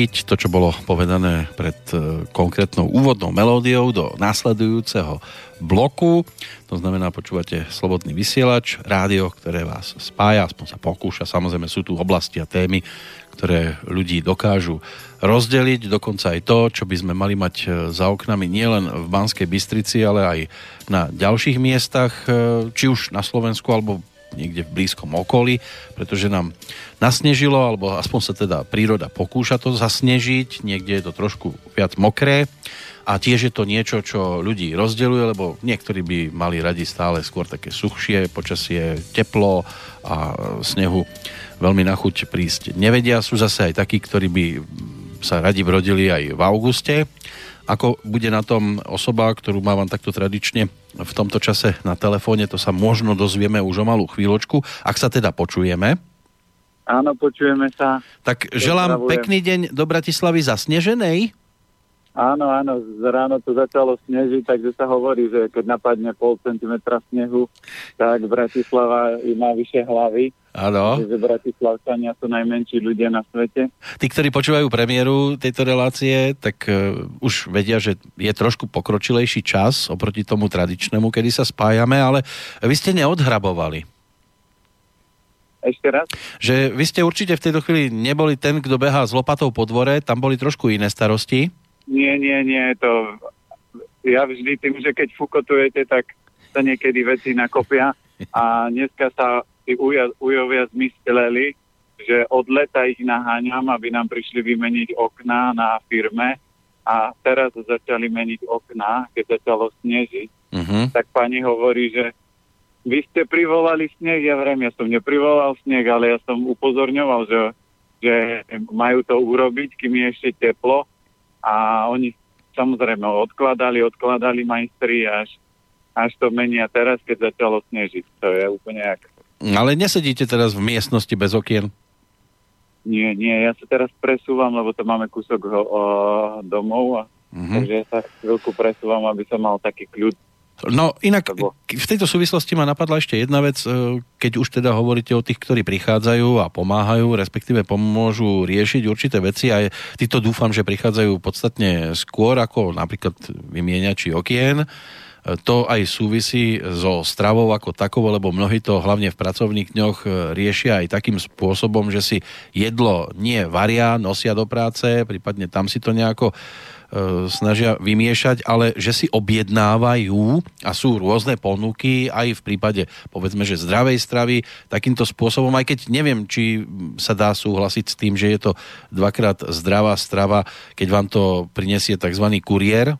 platiť. To, čo bolo povedané pred e, konkrétnou úvodnou melódiou do následujúceho bloku. To znamená, počúvate Slobodný vysielač, rádio, ktoré vás spája, aspoň sa pokúša. Samozrejme sú tu oblasti a témy, ktoré ľudí dokážu rozdeliť, dokonca aj to, čo by sme mali mať e, za oknami nielen v Banskej Bystrici, ale aj na ďalších miestach, e, či už na Slovensku alebo niekde v blízkom okolí, pretože nám nasnežilo, alebo aspoň sa teda príroda pokúša to zasnežiť, niekde je to trošku viac mokré a tiež je to niečo, čo ľudí rozdeluje, lebo niektorí by mali radi stále skôr také suchšie, počasie teplo a snehu veľmi na chuť prísť nevedia. Sú zase aj takí, ktorí by sa radi vrodili aj v auguste. Ako bude na tom osoba, ktorú mávam takto tradične v tomto čase na telefóne, to sa možno dozvieme už o malú chvíľočku, ak sa teda počujeme. Áno, počujeme sa. Tak želám pekný deň do Bratislavy zasneženej. Áno, áno, z ráno to začalo snežiť, takže sa hovorí, že keď napadne pol centimetra snehu, tak Bratislava má vyššie hlavy. Áno. Takže Bratislavčania sú najmenší ľudia na svete. Tí, ktorí počúvajú premiéru tejto relácie, tak uh, už vedia, že je trošku pokročilejší čas oproti tomu tradičnému, kedy sa spájame, ale vy ste neodhrabovali. Ešte raz? Že vy ste určite v tejto chvíli neboli ten, kto behá s lopatou po dvore, tam boli trošku iné starosti. Nie, nie, nie, to ja vždy tým, že keď fukotujete, tak sa niekedy veci nakopia a dneska sa tí uja, ujovia zmysteleli, že od leta ich naháňam, aby nám prišli vymeniť okná na firme a teraz začali meniť okná, keď začalo snežiť. Uh-huh. Tak pani hovorí, že vy ste privolali sneh, ja vrem, ja som neprivolal sneh, ale ja som upozorňoval, že, že majú to urobiť, kým je ešte teplo a oni samozrejme odkladali, odkladali majstri až, až to menia teraz, keď začalo snežiť. To je úplne jak... Ale nesedíte teraz v miestnosti bez okien? Nie, nie, ja sa teraz presúvam, lebo to máme kúsok o, o, domov a mm-hmm. takže ja sa chvíľku presúvam, aby som mal taký kľud No inak v tejto súvislosti ma napadla ešte jedna vec, e, keď už teda hovoríte o tých, ktorí prichádzajú a pomáhajú, respektíve pomôžu riešiť určité veci a títo dúfam, že prichádzajú podstatne skôr ako napríklad vymieňači okien. To aj súvisí so stravou ako takou, lebo mnohí to hlavne v pracovných dňoch e, riešia aj takým spôsobom, že si jedlo nie varia, nosia do práce, prípadne tam si to nejako E, snažia vymiešať, ale že si objednávajú a sú rôzne ponuky aj v prípade povedzme, že zdravej stravy takýmto spôsobom, aj keď neviem, či sa dá súhlasiť s tým, že je to dvakrát zdravá strava, keď vám to prinesie tzv. kuriér?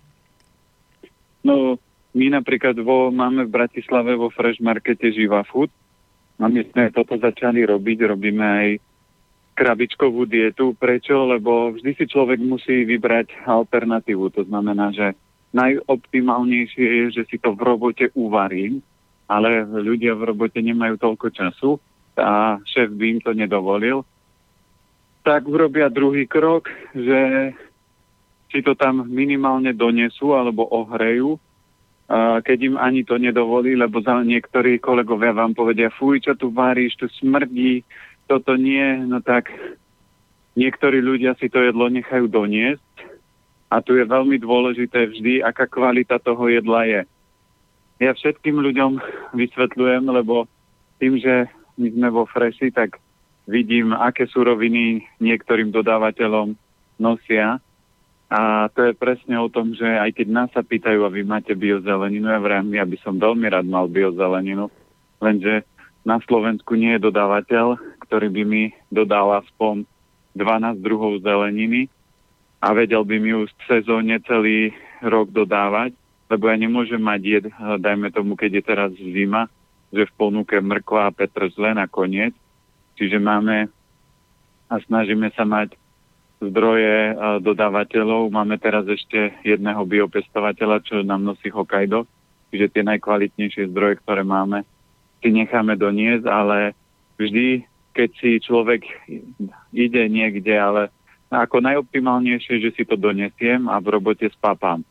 No, my napríklad vo, máme v Bratislave vo Fresh Markete Živa Food. A my sme toto začali robiť, robíme aj krabičkovú dietu. Prečo? Lebo vždy si človek musí vybrať alternatívu. To znamená, že najoptimálnejšie je, že si to v robote uvarím, ale ľudia v robote nemajú toľko času a šéf by im to nedovolil. Tak urobia druhý krok, že si to tam minimálne donesú alebo ohrejú, keď im ani to nedovolí, lebo za niektorí kolegovia vám povedia, fuj, čo tu varíš, tu smrdí, toto nie, no tak niektorí ľudia si to jedlo nechajú doniesť a tu je veľmi dôležité vždy, aká kvalita toho jedla je. Ja všetkým ľuďom vysvetľujem, lebo tým, že my sme vo Freši, tak vidím, aké suroviny niektorým dodávateľom nosia. A to je presne o tom, že aj keď nás sa pýtajú, a vy máte biozeleninu, ja vrám, ja by som veľmi rád mal biozeleninu, lenže na Slovensku nie je dodávateľ, ktorý by mi dodal aspoň 12 druhov zeleniny a vedel by mi už v sezóne celý rok dodávať, lebo ja nemôžem mať jed, dajme tomu, keď je teraz zima, že v ponuke mrkva a petržle nakoniec. Čiže máme a snažíme sa mať zdroje dodávateľov. Máme teraz ešte jedného biopestovateľa, čo nám nosí Hokkaido. Čiže tie najkvalitnejšie zdroje, ktoré máme, si necháme doniesť, ale vždy keď si človek ide niekde, ale ako najoptimálnejšie, že si to donesiem a v robote spápam.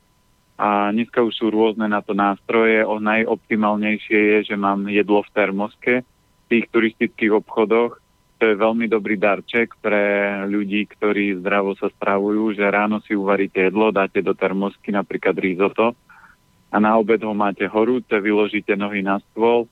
A dneska už sú rôzne na to nástroje. O najoptimálnejšie je, že mám jedlo v termoske v tých turistických obchodoch to je veľmi dobrý darček pre ľudí, ktorí zdravo sa stravujú, že ráno si uvaríte jedlo, dáte do termosky napríklad risotto a na obed ho máte horúce, vyložíte nohy na stôl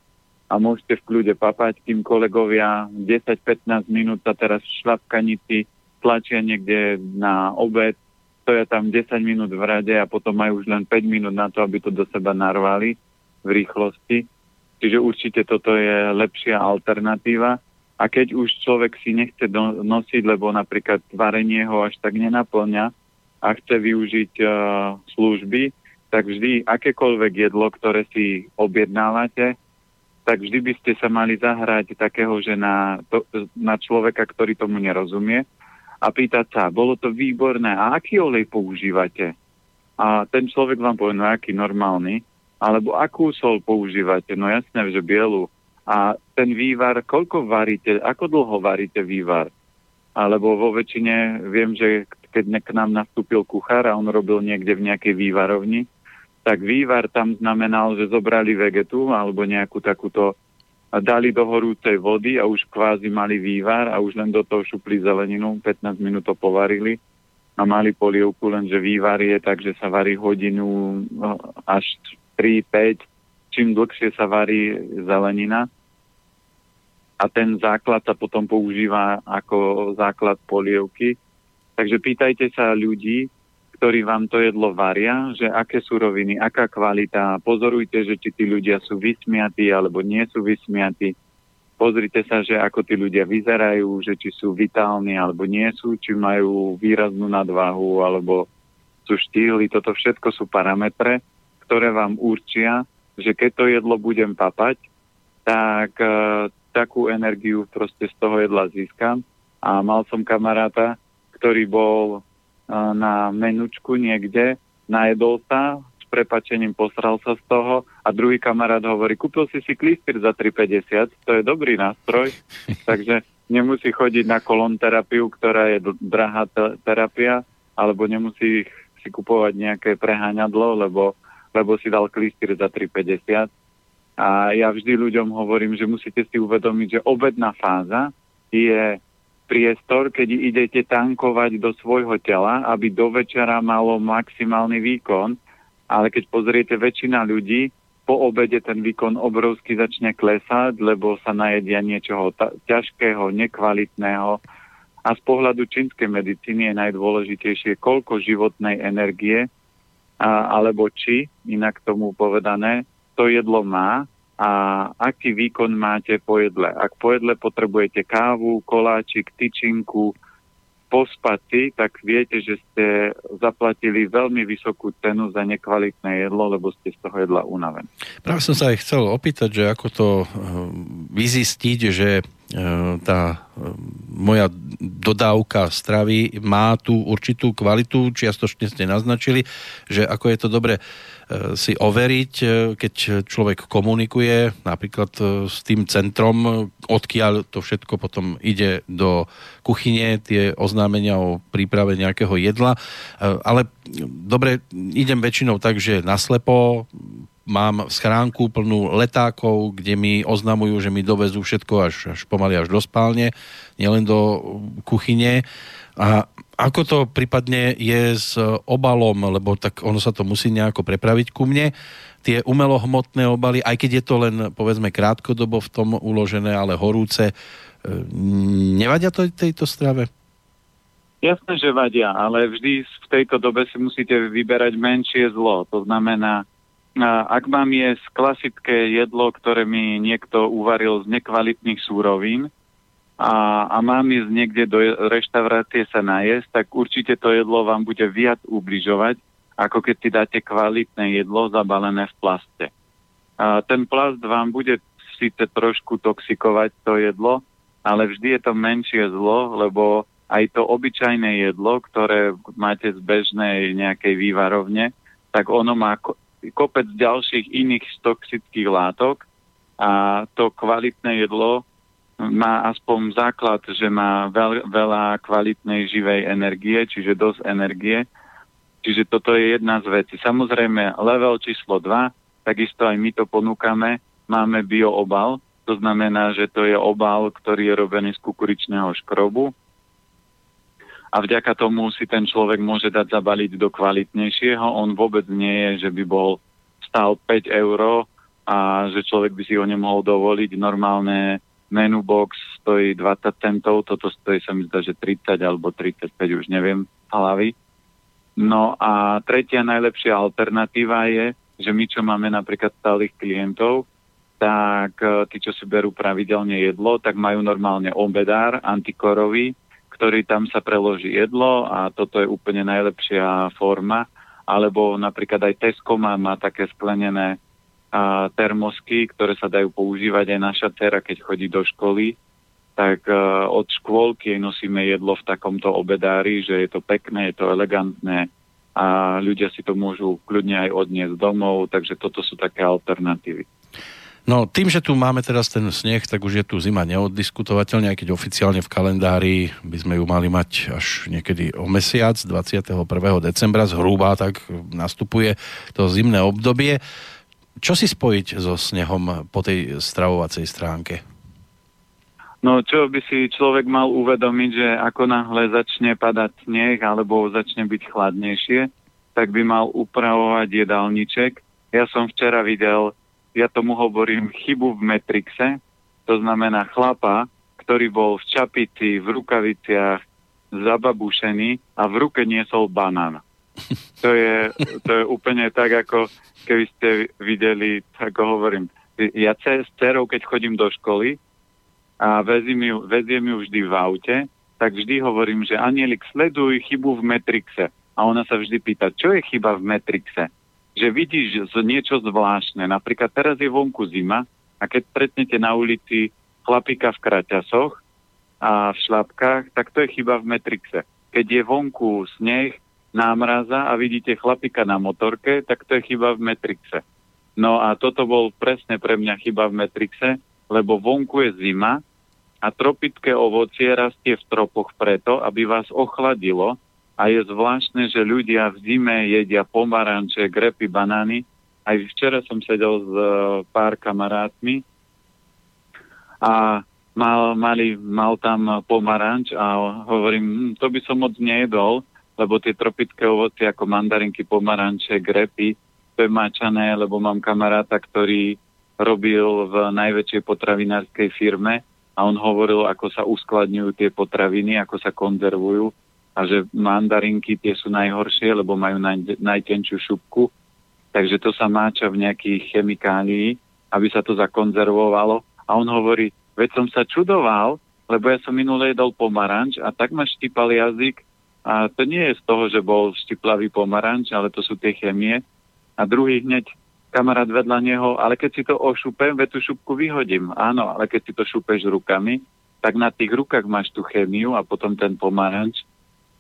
a môžete v kľude papať, kým kolegovia 10-15 minút sa teraz v šlapkanici tlačia niekde na obed, stoja tam 10 minút v rade a potom majú už len 5 minút na to, aby to do seba narvali v rýchlosti. Čiže určite toto je lepšia alternatíva. A keď už človek si nechce nosiť, lebo napríklad varenie ho až tak nenaplňa a chce využiť uh, služby, tak vždy akékoľvek jedlo, ktoré si objednávate, tak vždy by ste sa mali zahrať takého, že na, to, na človeka, ktorý tomu nerozumie a pýtať sa, bolo to výborné, a aký olej používate? A ten človek vám povie, no aký normálny, alebo akú sol používate? No jasné, že bielu. A ten vývar, koľko varíte, ako dlho varíte vývar? Alebo vo väčšine, viem, že keď k nám nastúpil kuchár a on robil niekde v nejakej vývarovni, tak vývar tam znamenal, že zobrali vegetu alebo nejakú takúto a dali do horúcej vody a už kvázi mali vývar a už len do toho šupli zeleninu, 15 minút to povarili a mali polievku, lenže vývar je tak, že sa varí hodinu no, až 3-5, čím dlhšie sa varí zelenina a ten základ sa potom používa ako základ polievky. Takže pýtajte sa ľudí, ktorí vám to jedlo varia, že aké suroviny, aká kvalita. Pozorujte, že či tí ľudia sú vysmiatí alebo nie sú vysmiatí. Pozrite sa, že ako tí ľudia vyzerajú, že či sú vitálni alebo nie sú, či majú výraznú nadvahu alebo sú štýly. Toto všetko sú parametre, ktoré vám určia, že keď to jedlo budem papať, tak takú energiu proste z toho jedla získam. A mal som kamaráta, ktorý bol na menučku niekde, najedol sa, s prepačením posral sa z toho a druhý kamarát hovorí, kúpil si si klistýr za 3,50, to je dobrý nástroj, takže nemusí chodiť na kolon terapiu, ktorá je drahá terapia, alebo nemusí si kupovať nejaké preháňadlo, lebo, lebo si dal klistýr za 3,50 a ja vždy ľuďom hovorím, že musíte si uvedomiť, že obedná fáza je priestor, keď idete tankovať do svojho tela, aby do večera malo maximálny výkon, ale keď pozriete väčšina ľudí, po obede ten výkon obrovsky začne klesať, lebo sa najedia niečoho ta- ťažkého, nekvalitného. A z pohľadu čínskej medicíny je najdôležitejšie, koľko životnej energie, a, alebo či, inak tomu povedané, to jedlo má a aký výkon máte po jedle. Ak po jedle potrebujete kávu, koláčik, tyčinku, pospať si, tak viete, že ste zaplatili veľmi vysokú cenu za nekvalitné jedlo, lebo ste z toho jedla unavení. Práve som sa aj chcel opýtať, že ako to eh, vyzistiť, že tá e, moja dodávka stravy má tú určitú kvalitu, čiastočne ste naznačili, že ako je to dobre e, si overiť, keď človek komunikuje napríklad s tým centrom, odkiaľ to všetko potom ide do kuchyne, tie oznámenia o príprave nejakého jedla. Ale dobre, idem väčšinou tak, že naslepo mám schránku plnú letákov, kde mi oznamujú, že mi dovezú všetko až, až pomaly až do spálne, nielen do kuchyne. A ako to prípadne je s obalom, lebo tak ono sa to musí nejako prepraviť ku mne. Tie umelohmotné obaly, aj keď je to len povedzme krátkodobo v tom uložené, ale horúce, e, nevadia to tejto strave? Jasné, že vadia, ale vždy v tejto dobe si musíte vyberať menšie zlo. To znamená, ak mám jesť klasické jedlo, ktoré mi niekto uvaril z nekvalitných súrovín a, a mám ísť niekde do reštaurácie sa najesť, tak určite to jedlo vám bude viac ubližovať, ako keď si dáte kvalitné jedlo zabalené v plaste. A ten plast vám bude síce trošku toxikovať to jedlo, ale vždy je to menšie zlo, lebo aj to obyčajné jedlo, ktoré máte z bežnej nejakej vývarovne, tak ono má kopec ďalších iných toxických látok a to kvalitné jedlo má aspoň základ, že má veľ, veľa kvalitnej živej energie, čiže dosť energie. Čiže toto je jedna z vecí. Samozrejme, level číslo 2, takisto aj my to ponúkame, máme bioobal, To znamená, že to je obal, ktorý je robený z kukuričného škrobu a vďaka tomu si ten človek môže dať zabaliť do kvalitnejšieho. On vôbec nie je, že by bol stál 5 eur a že človek by si ho nemohol dovoliť. Normálne menu box stojí 20 centov, toto stojí sa mi zdá, že 30 alebo 35, už neviem hlavy. No a tretia najlepšia alternatíva je, že my, čo máme napríklad stálych klientov, tak e, tí, čo si berú pravidelne jedlo, tak majú normálne obedár antikorový, ktorý tam sa preloží jedlo a toto je úplne najlepšia forma. Alebo napríklad aj Tesco má, má také sklenené a, termosky, ktoré sa dajú používať aj naša dcera, keď chodí do školy. Tak a, od škôlky nosíme jedlo v takomto obedári, že je to pekné, je to elegantné a ľudia si to môžu kľudne aj odniesť domov, takže toto sú také alternatívy. No tým, že tu máme teraz ten sneh, tak už je tu zima neoddiskutovateľne, aj keď oficiálne v kalendári by sme ju mali mať až niekedy o mesiac, 21. decembra zhruba, tak nastupuje to zimné obdobie. Čo si spojiť so snehom po tej stravovacej stránke? No čo by si človek mal uvedomiť, že ako náhle začne padať sneh alebo začne byť chladnejšie, tak by mal upravovať jedálniček. Ja som včera videl ja tomu hovorím chybu v Metrixe, to znamená chlapa, ktorý bol v čapici, v rukaviciach, zababušený a v ruke niesol banán. To je, to je úplne tak, ako keby ste videli, ako hovorím, ja s cerou, keď chodím do školy a veziem ju, veziem ju vždy v aute, tak vždy hovorím, že Anielik, sleduj chybu v Metrixe. A ona sa vždy pýta, čo je chyba v Metrixe? Že vidíš niečo zvláštne. Napríklad teraz je vonku zima a keď stretnete na ulici chlapika v kraťasoch a v šlapkách, tak to je chyba v Metrixe. Keď je vonku sneh, námraza a vidíte chlapika na motorke, tak to je chyba v Metrixe. No a toto bol presne pre mňa chyba v Metrixe, lebo vonku je zima a tropické ovocie rastie v tropoch preto, aby vás ochladilo a je zvláštne, že ľudia v zime jedia pomaranče, grepy, banány. Aj včera som sedel s e, pár kamarátmi a mal, mali, mal tam pomaranč a hovorím, hm, to by som moc nejedol, lebo tie tropické ovoci ako mandarinky, pomaranče, grepy, to je mačané, lebo mám kamaráta, ktorý robil v najväčšej potravinárskej firme a on hovoril, ako sa uskladňujú tie potraviny, ako sa konzervujú a že mandarinky tie sú najhoršie, lebo majú naj, najtenčiu šupku, takže to sa máča v nejakých chemikálii, aby sa to zakonzervovalo. A on hovorí, veď som sa čudoval, lebo ja som minule jedol pomaranč a tak ma štipal jazyk a to nie je z toho, že bol štiplavý pomaranč, ale to sú tie chemie. A druhý hneď kamarát vedľa neho, ale keď si to ošupem, veď tú šupku vyhodím. Áno, ale keď si to šupeš rukami, tak na tých rukách máš tú chemiu a potom ten pomaranč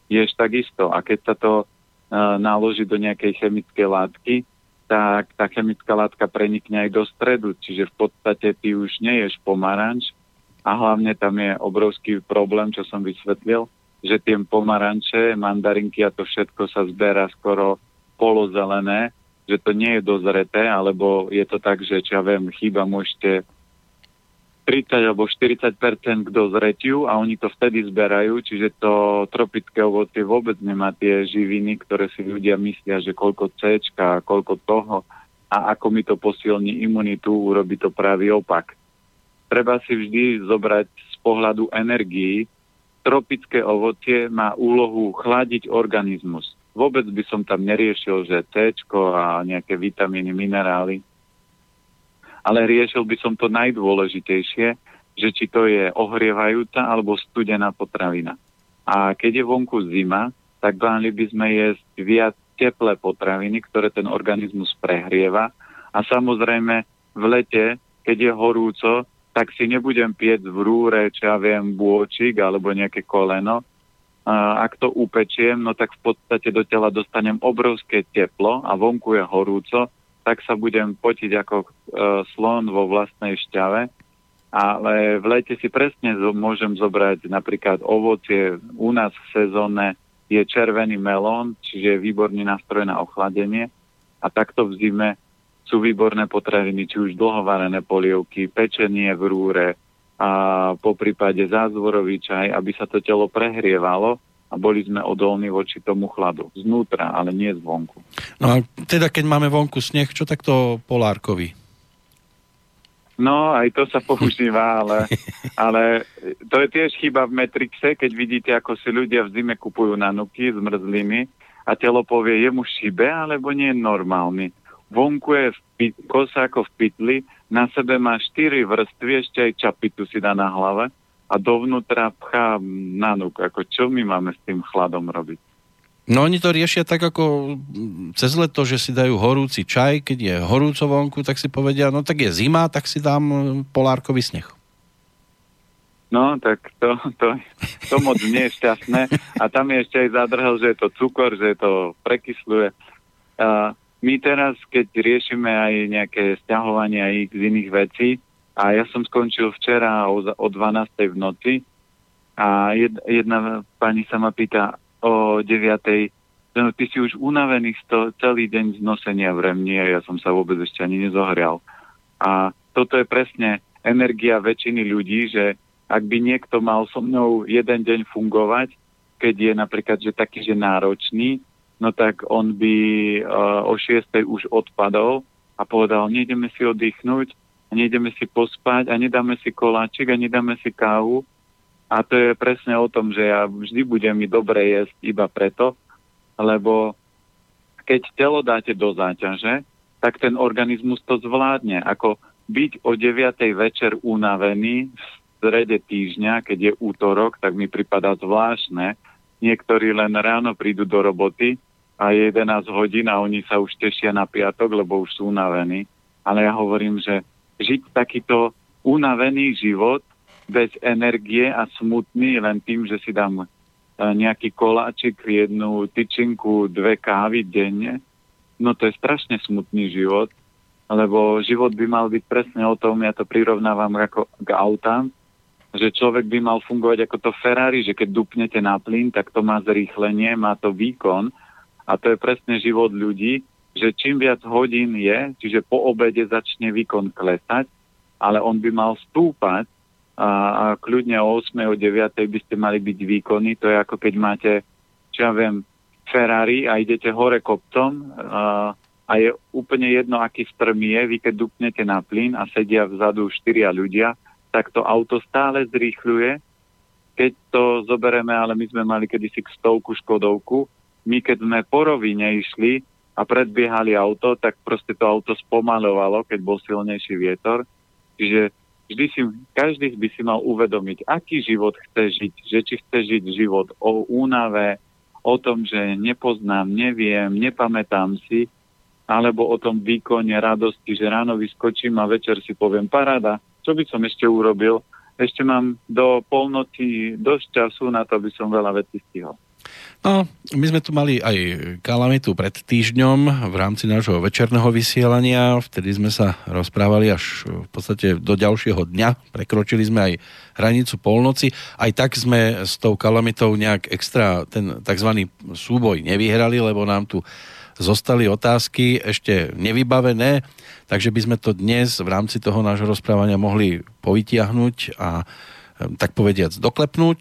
ješ takisto. A keď sa to uh, naloží do nejakej chemickej látky, tak tá chemická látka prenikne aj do stredu, čiže v podstate ty už neješ pomaranč a hlavne tam je obrovský problém, čo som vysvetlil, že tie pomaranče, mandarinky a to všetko sa zberá skoro polozelené, že to nie je dozreté, alebo je to tak, že čo ja viem, chyba môžete 30 alebo 40% k dozretiu a oni to vtedy zberajú, čiže to tropické ovocie vôbec nemá tie živiny, ktoré si ľudia myslia, že koľko C, koľko toho a ako mi to posilní imunitu, urobí to pravý opak. Treba si vždy zobrať z pohľadu energií. Tropické ovocie má úlohu chladiť organizmus. Vôbec by som tam neriešil, že C a nejaké vitamíny, minerály ale riešil by som to najdôležitejšie, že či to je ohrievajúca alebo studená potravina. A keď je vonku zima, tak mali by sme jesť viac teplé potraviny, ktoré ten organizmus prehrieva. A samozrejme v lete, keď je horúco, tak si nebudem piec v rúre, čo ja viem, bôčik alebo nejaké koleno. A ak to upečiem, no tak v podstate do tela dostanem obrovské teplo a vonku je horúco tak sa budem potiť ako e, slon vo vlastnej šťave. Ale v lete si presne zo, môžem zobrať napríklad ovocie. U nás v sezóne je červený melón, čiže je výborný nástroj na ochladenie. A takto v zime sú výborné potraviny, či už dlhovarené polievky, pečenie v rúre a po prípade zázvorový čaj, aby sa to telo prehrievalo a boli sme odolní voči tomu chladu. Znútra, ale nie zvonku. No a teda keď máme vonku sneh, čo takto polárkovi? No, aj to sa používa, ale, ale to je tiež chyba v Metrixe, keď vidíte, ako si ľudia v zime kupujú nanuky s mrzlými a telo povie, je mu šibe, alebo nie je normálny. Vonku je v pit, kosa ako v pitli, na sebe má štyri vrstvy, ešte aj čapitu si dá na hlave a dovnútra pchá nanuk. Ako čo my máme s tým chladom robiť? No oni to riešia tak ako cez leto, že si dajú horúci čaj, keď je horúco vonku, tak si povedia, no tak je zima, tak si dám e, polárkový sneh. No, tak to, to, to moc nie je šťastné. A tam je ešte aj zadrhel, že je to cukor, že to prekysluje. A my teraz, keď riešime aj nejaké stiahovanie aj z iných vecí, a ja som skončil včera o, o 12. v noci a jedna pani sa ma pýta, o 9. No, ty si už unavený z to, celý deň z nosenia v remni a ja som sa vôbec ešte ani nezohrial. A toto je presne energia väčšiny ľudí, že ak by niekto mal so mnou jeden deň fungovať, keď je napríklad že taký, že náročný, no tak on by uh, o 6. už odpadol a povedal, nejdeme si oddychnúť, nejdeme si pospať a nedáme si koláčik a nedáme si kávu, a to je presne o tom, že ja vždy budem mi dobre jesť iba preto, lebo keď telo dáte do záťaže, tak ten organizmus to zvládne. Ako byť o 9. večer unavený v strede týždňa, keď je útorok, tak mi pripadá zvláštne. Niektorí len ráno prídu do roboty a je 11 hodín a oni sa už tešia na piatok, lebo už sú unavení. Ale ja hovorím, že žiť takýto unavený život bez energie a smutný len tým, že si dám e, nejaký koláčik, jednu tyčinku, dve kávy denne, no to je strašne smutný život, lebo život by mal byť presne o tom, ja to prirovnávam ako k autám, že človek by mal fungovať ako to Ferrari, že keď dupnete na plyn, tak to má zrýchlenie, má to výkon a to je presne život ľudí, že čím viac hodín je, čiže po obede začne výkon klesať, ale on by mal stúpať a, a kľudne o 8. o 9. by ste mali byť výkonní. To je ako keď máte, čo ja viem, Ferrari a idete hore kopcom a, a je úplne jedno, aký strm je. Vy keď dupnete na plyn a sedia vzadu štyria ľudia, tak to auto stále zrýchľuje. Keď to zoberieme, ale my sme mali kedysi k stovku Škodovku, my keď sme po rovine išli a predbiehali auto, tak proste to auto spomalovalo, keď bol silnejší vietor. Čiže vždy si, každý by si mal uvedomiť, aký život chce žiť, že či chce žiť život o únave, o tom, že nepoznám, neviem, nepamätám si, alebo o tom výkone radosti, že ráno vyskočím a večer si poviem paráda, čo by som ešte urobil, ešte mám do polnoci dosť času na to, aby som veľa vecí stihol. No, my sme tu mali aj kalamitu pred týždňom v rámci nášho večerného vysielania. Vtedy sme sa rozprávali až v podstate do ďalšieho dňa. Prekročili sme aj hranicu polnoci. Aj tak sme s tou kalamitou nejak extra ten tzv. súboj nevyhrali, lebo nám tu zostali otázky ešte nevybavené, takže by sme to dnes v rámci toho nášho rozprávania mohli povytiahnuť a tak povediac doklepnúť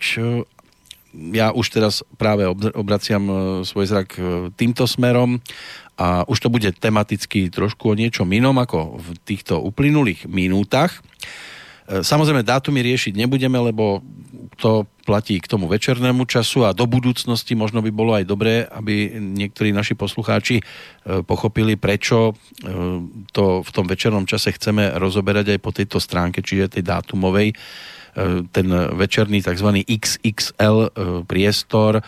ja už teraz práve obraciam e, svoj zrak e, týmto smerom a už to bude tematicky trošku o niečom inom ako v týchto uplynulých minútach. E, samozrejme, dátumy riešiť nebudeme, lebo to platí k tomu večernému času a do budúcnosti možno by bolo aj dobré, aby niektorí naši poslucháči pochopili, prečo to v tom večernom čase chceme rozoberať aj po tejto stránke, čiže tej dátumovej ten večerný tzv. XXL e, priestor e,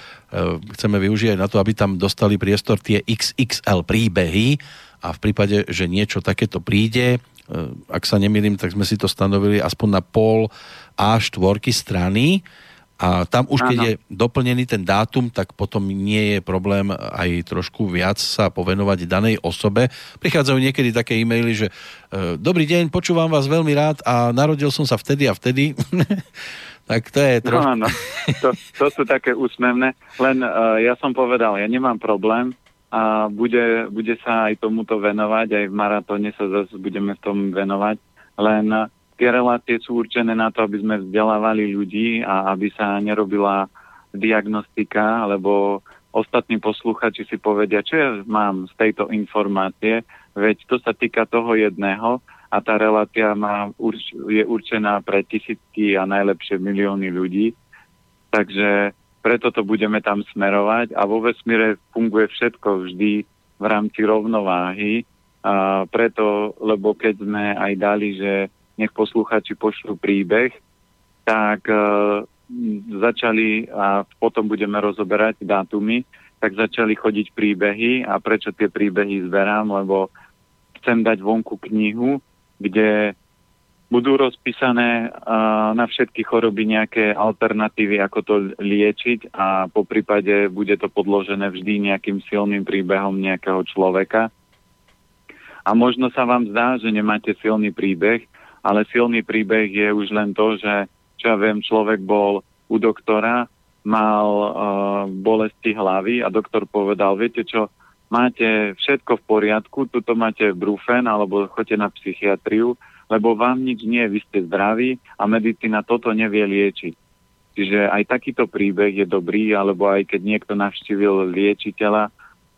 chceme využiť aj na to, aby tam dostali priestor tie XXL príbehy a v prípade, že niečo takéto príde, e, ak sa nemýlim, tak sme si to stanovili aspoň na pol A4 strany, a tam už, keď je doplnený ten dátum, tak potom nie je problém aj trošku viac sa povenovať danej osobe. Prichádzajú niekedy také e-maily, že e, dobrý deň, počúvam vás veľmi rád a narodil som sa vtedy a vtedy. tak to je trošku... No, áno, to, to sú také úsmevné. Len uh, ja som povedal, ja nemám problém, a bude, bude sa aj tomuto venovať, aj v maratóne sa zase budeme v tom venovať, len tie relácie sú určené na to, aby sme vzdelávali ľudí a aby sa nerobila diagnostika, alebo ostatní posluchači si povedia, čo ja mám z tejto informácie, veď to sa týka toho jedného a tá relácia má, je určená pre tisícky a najlepšie milióny ľudí. Takže preto to budeme tam smerovať a vo vesmíre funguje všetko vždy v rámci rovnováhy. A preto, lebo keď sme aj dali, že nech posluchači pošlú príbeh, tak uh, začali, a potom budeme rozoberať dátumy, tak začali chodiť príbehy a prečo tie príbehy zberám, lebo chcem dať vonku knihu, kde budú rozpísané na všetky choroby nejaké alternatívy, ako to liečiť a po prípade bude to podložené vždy nejakým silným príbehom nejakého človeka. A možno sa vám zdá, že nemáte silný príbeh, ale silný príbeh je už len to, že čo ja viem, človek bol u doktora, mal uh, bolesti hlavy a doktor povedal, viete čo, máte všetko v poriadku, tuto máte brufen alebo choďte na psychiatriu, lebo vám nič nie, vy ste zdraví a medicína toto nevie liečiť. Čiže aj takýto príbeh je dobrý, alebo aj keď niekto navštívil liečiteľa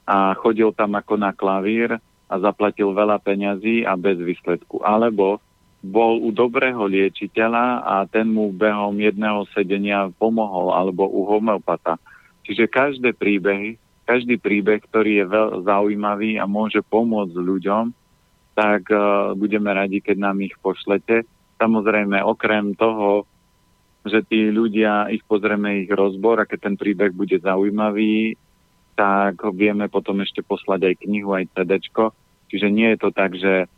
a chodil tam ako na klavír a zaplatil veľa peňazí a bez výsledku. Alebo bol u dobrého liečiteľa a ten mu behom jedného sedenia pomohol, alebo u homeopata. Čiže každé príbeh, každý príbeh, ktorý je veľ zaujímavý a môže pomôcť ľuďom, tak uh, budeme radi, keď nám ich pošlete. Samozrejme, okrem toho, že tí ľudia, ich pozrieme ich rozbor a keď ten príbeh bude zaujímavý, tak vieme potom ešte poslať aj knihu, aj CD. Čiže nie je to tak, že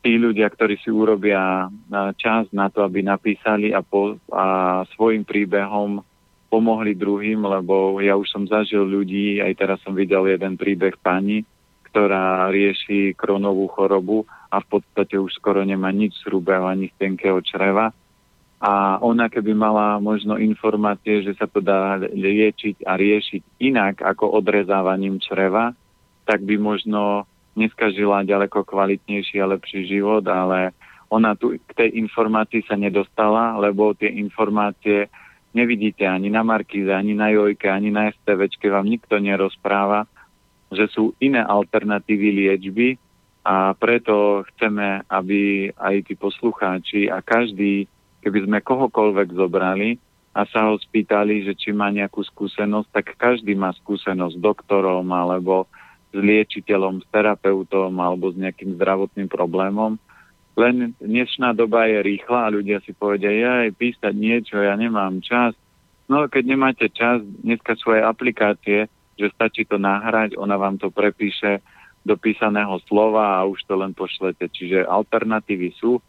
tí ľudia, ktorí si urobia uh, čas na to, aby napísali a, po, a svojim príbehom pomohli druhým, lebo ja už som zažil ľudí, aj teraz som videl jeden príbeh pani, ktorá rieši kronovú chorobu a v podstate už skoro nemá nič hrubého ani z tenkého čreva. A ona keby mala možno informácie, že sa to dá liečiť a riešiť inak ako odrezávaním čreva, tak by možno dneska žila ďaleko kvalitnejší a lepší život, ale ona tu k tej informácii sa nedostala, lebo tie informácie nevidíte ani na Markíze, ani na Jojke, ani na STVčke, vám nikto nerozpráva že sú iné alternatívy liečby a preto chceme, aby aj tí poslucháči a každý, keby sme kohokoľvek zobrali a sa ho spýtali, že či má nejakú skúsenosť, tak každý má skúsenosť s doktorom alebo s liečiteľom, s terapeutom alebo s nejakým zdravotným problémom. Len dnešná doba je rýchla a ľudia si povedia, ja aj písať niečo, ja nemám čas. No keď nemáte čas, dneska svoje aplikácie že stačí to nahrať, ona vám to prepíše do písaného slova a už to len pošlete. Čiže alternatívy sú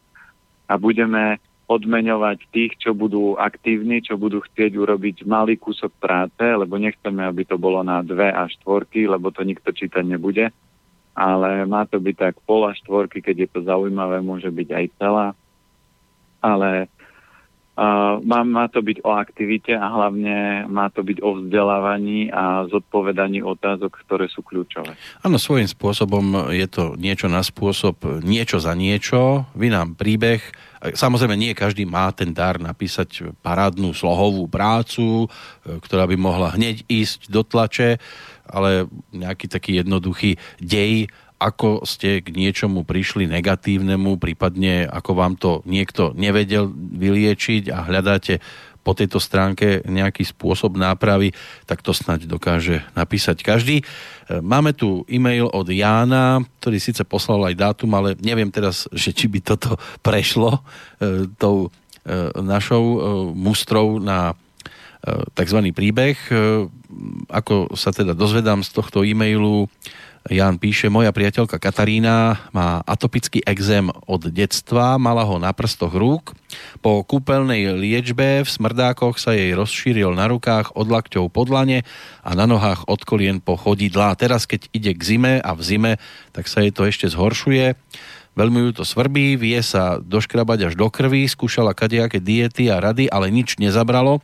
a budeme odmeňovať tých, čo budú aktívni, čo budú chcieť urobiť malý kúsok práce, lebo nechceme, aby to bolo na dve a štvorky, lebo to nikto čítať nebude. Ale má to byť tak pol a štvorky, keď je to zaujímavé, môže byť aj celá. Ale Uh, má, má to byť o aktivite a hlavne má to byť o vzdelávaní a zodpovedaní otázok, ktoré sú kľúčové. Áno, svojím spôsobom je to niečo na spôsob niečo za niečo. Vy nám príbeh, samozrejme nie každý má ten dar napísať parádnu slohovú prácu, e, ktorá by mohla hneď ísť do tlače, ale nejaký taký jednoduchý dej ako ste k niečomu prišli negatívnemu, prípadne ako vám to niekto nevedel vyliečiť a hľadáte po tejto stránke nejaký spôsob nápravy, tak to snáď dokáže napísať každý. E, máme tu e-mail od Jána, ktorý síce poslal aj dátum, ale neviem teraz, že či by toto prešlo e, tou e, našou e, mustrou na tzv. príbeh. Ako sa teda dozvedám z tohto e-mailu, Jan píše, moja priateľka Katarína má atopický exém od detstva, mala ho na prstoch rúk. Po kúpeľnej liečbe v smrdákoch sa jej rozšíril na rukách od lakťov pod lane a na nohách od kolien po chodidlá. Teraz, keď ide k zime a v zime, tak sa jej to ešte zhoršuje. Veľmi ju to svrbí, vie sa doškrabať až do krvi, skúšala kadejaké diety a rady, ale nič nezabralo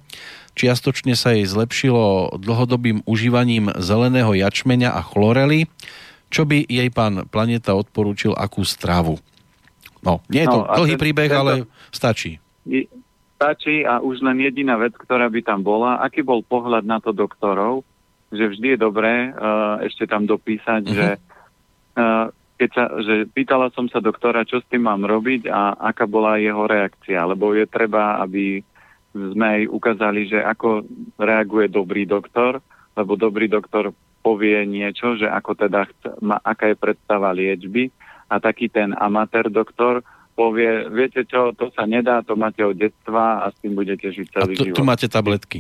čiastočne sa jej zlepšilo dlhodobým užívaním zeleného jačmeňa a chlorely. Čo by jej pán Planeta odporúčil, akú stravu? No, nie je to no, dlhý príbeh, tento, ale stačí. Stačí a už len jediná vec, ktorá by tam bola, aký bol pohľad na to doktorov, že vždy je dobré uh, ešte tam dopísať, uh-huh. že uh, keď sa, že pýtala som sa doktora, čo s tým mám robiť a aká bola jeho reakcia, lebo je treba, aby sme aj ukázali, že ako reaguje dobrý doktor, lebo dobrý doktor povie niečo, že ako teda ma, aká je predstava liečby a taký ten amatér doktor povie, viete čo, to sa nedá, to máte od detstva a s tým budete žiť celý a tu, život. tu máte tabletky.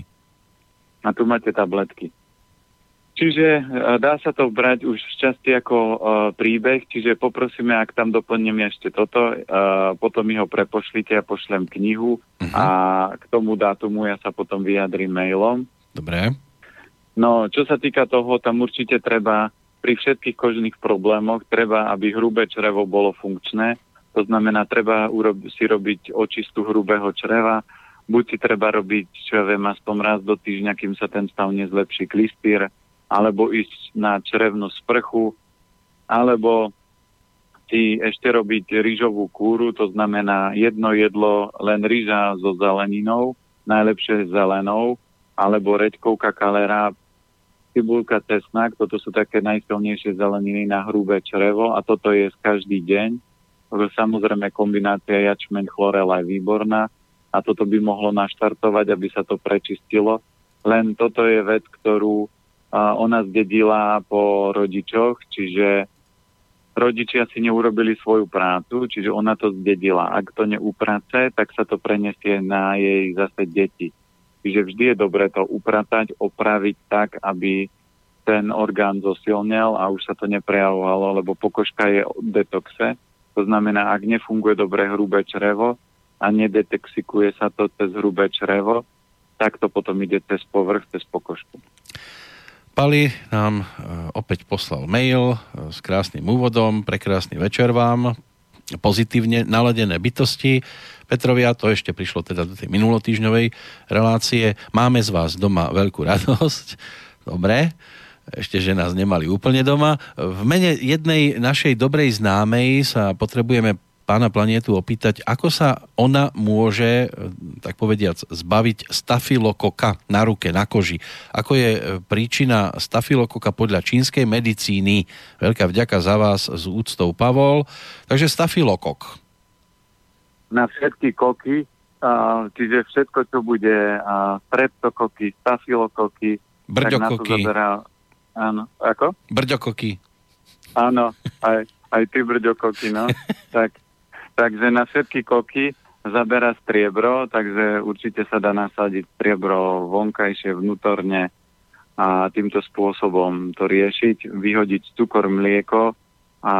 A tu máte tabletky. Čiže e, dá sa to brať už v časti ako uh, príbeh, čiže poprosíme, ak tam doplním ešte toto, uh, potom mi ho prepošlite a pošlem knihu uh-huh. a k tomu dátumu ja sa potom vyjadrím mailom. Dobre. No, čo sa týka toho, tam určite treba pri všetkých kožných problémoch treba, aby hrubé črevo bolo funkčné. To znamená, treba urob- si robiť očistu hrubého čreva, buď si treba robiť, čo ja viem, aspoň raz do týždňa, kým sa ten stav nezlepší klistýr, alebo ísť na črevnú sprchu, alebo si ešte robiť rýžovú kúru, to znamená jedno jedlo, len rýža so zeleninou, najlepšie zelenou, alebo reďkovka kalera, cibulka, cesnak, toto sú také najsilnejšie zeleniny na hrubé črevo a toto je každý deň. Samozrejme kombinácia jačmeň chlorela je výborná a toto by mohlo naštartovať, aby sa to prečistilo. Len toto je vec, ktorú ona zdedila po rodičoch, čiže rodičia si neurobili svoju prácu, čiže ona to zdedila. Ak to neuprace, tak sa to prenesie na jej zase deti. Čiže vždy je dobre to upratať, opraviť tak, aby ten orgán zosilnel a už sa to neprejavovalo, lebo pokožka je v detoxe. To znamená, ak nefunguje dobre hrubé črevo a nedetoxikuje sa to cez hrubé črevo, tak to potom ide cez povrch, cez pokožku. Pali nám e, opäť poslal mail e, s krásnym úvodom. Prekrásny večer vám. Pozitívne naladené bytosti. Petrovia, to ešte prišlo teda do tej minulotýžňovej relácie. Máme z vás doma veľkú radosť. Dobre ešte, že nás nemali úplne doma. V mene jednej našej dobrej známej sa potrebujeme pána Planietu opýtať, ako sa ona môže, tak povediac, zbaviť stafilokoka na ruke, na koži. Ako je príčina stafilokoka podľa čínskej medicíny. Veľká vďaka za vás s úctou Pavol. Takže stafilokok. Na všetky koky, čiže všetko, čo bude streptokoky, stafilokoky, Brďokoky. áno, ako? Brďokoky. Áno, aj, aj ty brďokoky, no. tak Takže na všetky koky zabera striebro, takže určite sa dá nasadiť striebro vonkajšie, vnútorne a týmto spôsobom to riešiť, vyhodiť cukor, mlieko a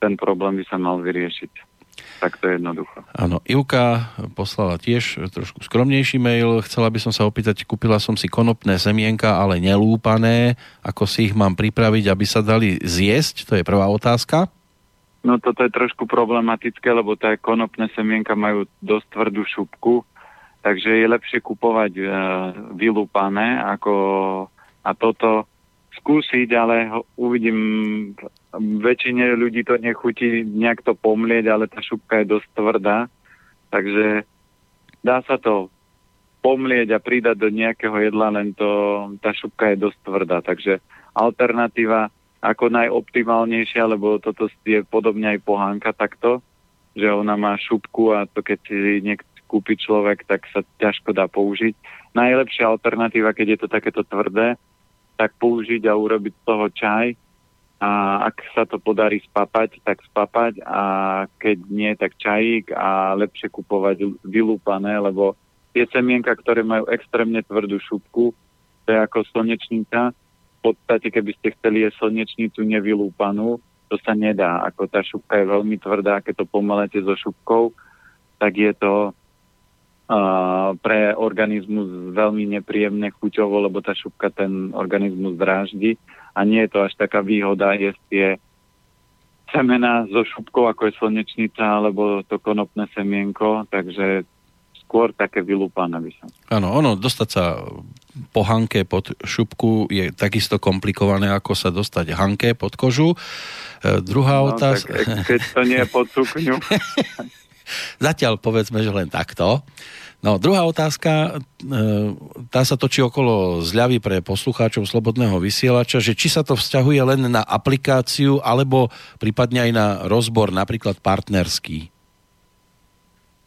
ten problém by sa mal vyriešiť. Tak to je jednoducho. Áno, Ivka poslala tiež trošku skromnejší mail. Chcela by som sa opýtať, kúpila som si konopné semienka, ale nelúpané. Ako si ich mám pripraviť, aby sa dali zjesť? To je prvá otázka. No toto je trošku problematické, lebo tie konopné semienka majú dosť tvrdú šupku, takže je lepšie kupovať e, vylúpané ako a toto skúsiť, ale ho, uvidím, väčšine ľudí to nechutí nejak to pomlieť, ale tá šupka je dosť tvrdá, takže dá sa to pomlieť a pridať do nejakého jedla, len to, tá šupka je dosť tvrdá, takže alternatíva ako najoptimálnejšia, lebo toto je podobne aj pohánka takto, že ona má šupku a to keď si niekto kúpi človek, tak sa ťažko dá použiť. Najlepšia alternatíva, keď je to takéto tvrdé, tak použiť a urobiť z toho čaj a ak sa to podarí spapať, tak spapať a keď nie, tak čajík a lepšie kupovať vylúpané, lebo tie semienka, ktoré majú extrémne tvrdú šupku, to je ako slnečnica, podstate, keby ste chceli jesť slnečnicu nevylúpanú, to sa nedá. Ako tá šupka je veľmi tvrdá, keď to pomalete so šupkou, tak je to uh, pre organizmus veľmi nepríjemné chuťovo, lebo tá šupka ten organizmus dráždi a nie je to až taká výhoda jesť tie semena so šupkou, ako je slnečnica alebo to konopné semienko, takže skôr také vylúpané by som. Áno, ono, dostať sa po hanke pod šupku je takisto komplikované, ako sa dostať hanke pod kožu. E, druhá no, otázka... keď to nie je pod sukňu. Zatiaľ povedzme, že len takto. No, druhá otázka, e, tá sa točí okolo zľavy pre poslucháčov Slobodného vysielača, že či sa to vzťahuje len na aplikáciu, alebo prípadne aj na rozbor, napríklad partnerský.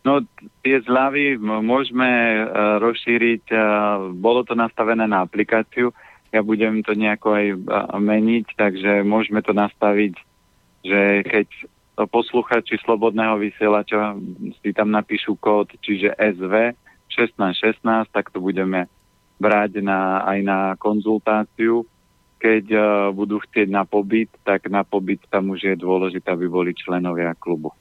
No, tie zľavy môžeme uh, rozšíriť. Uh, bolo to nastavené na aplikáciu. Ja budem to nejako aj uh, meniť, takže môžeme to nastaviť, že keď posluchači Slobodného vysielača si tam napíšu kód, čiže SV 1616, tak to budeme brať na, aj na konzultáciu. Keď uh, budú chcieť na pobyt, tak na pobyt tam už je dôležité, aby boli členovia klubu.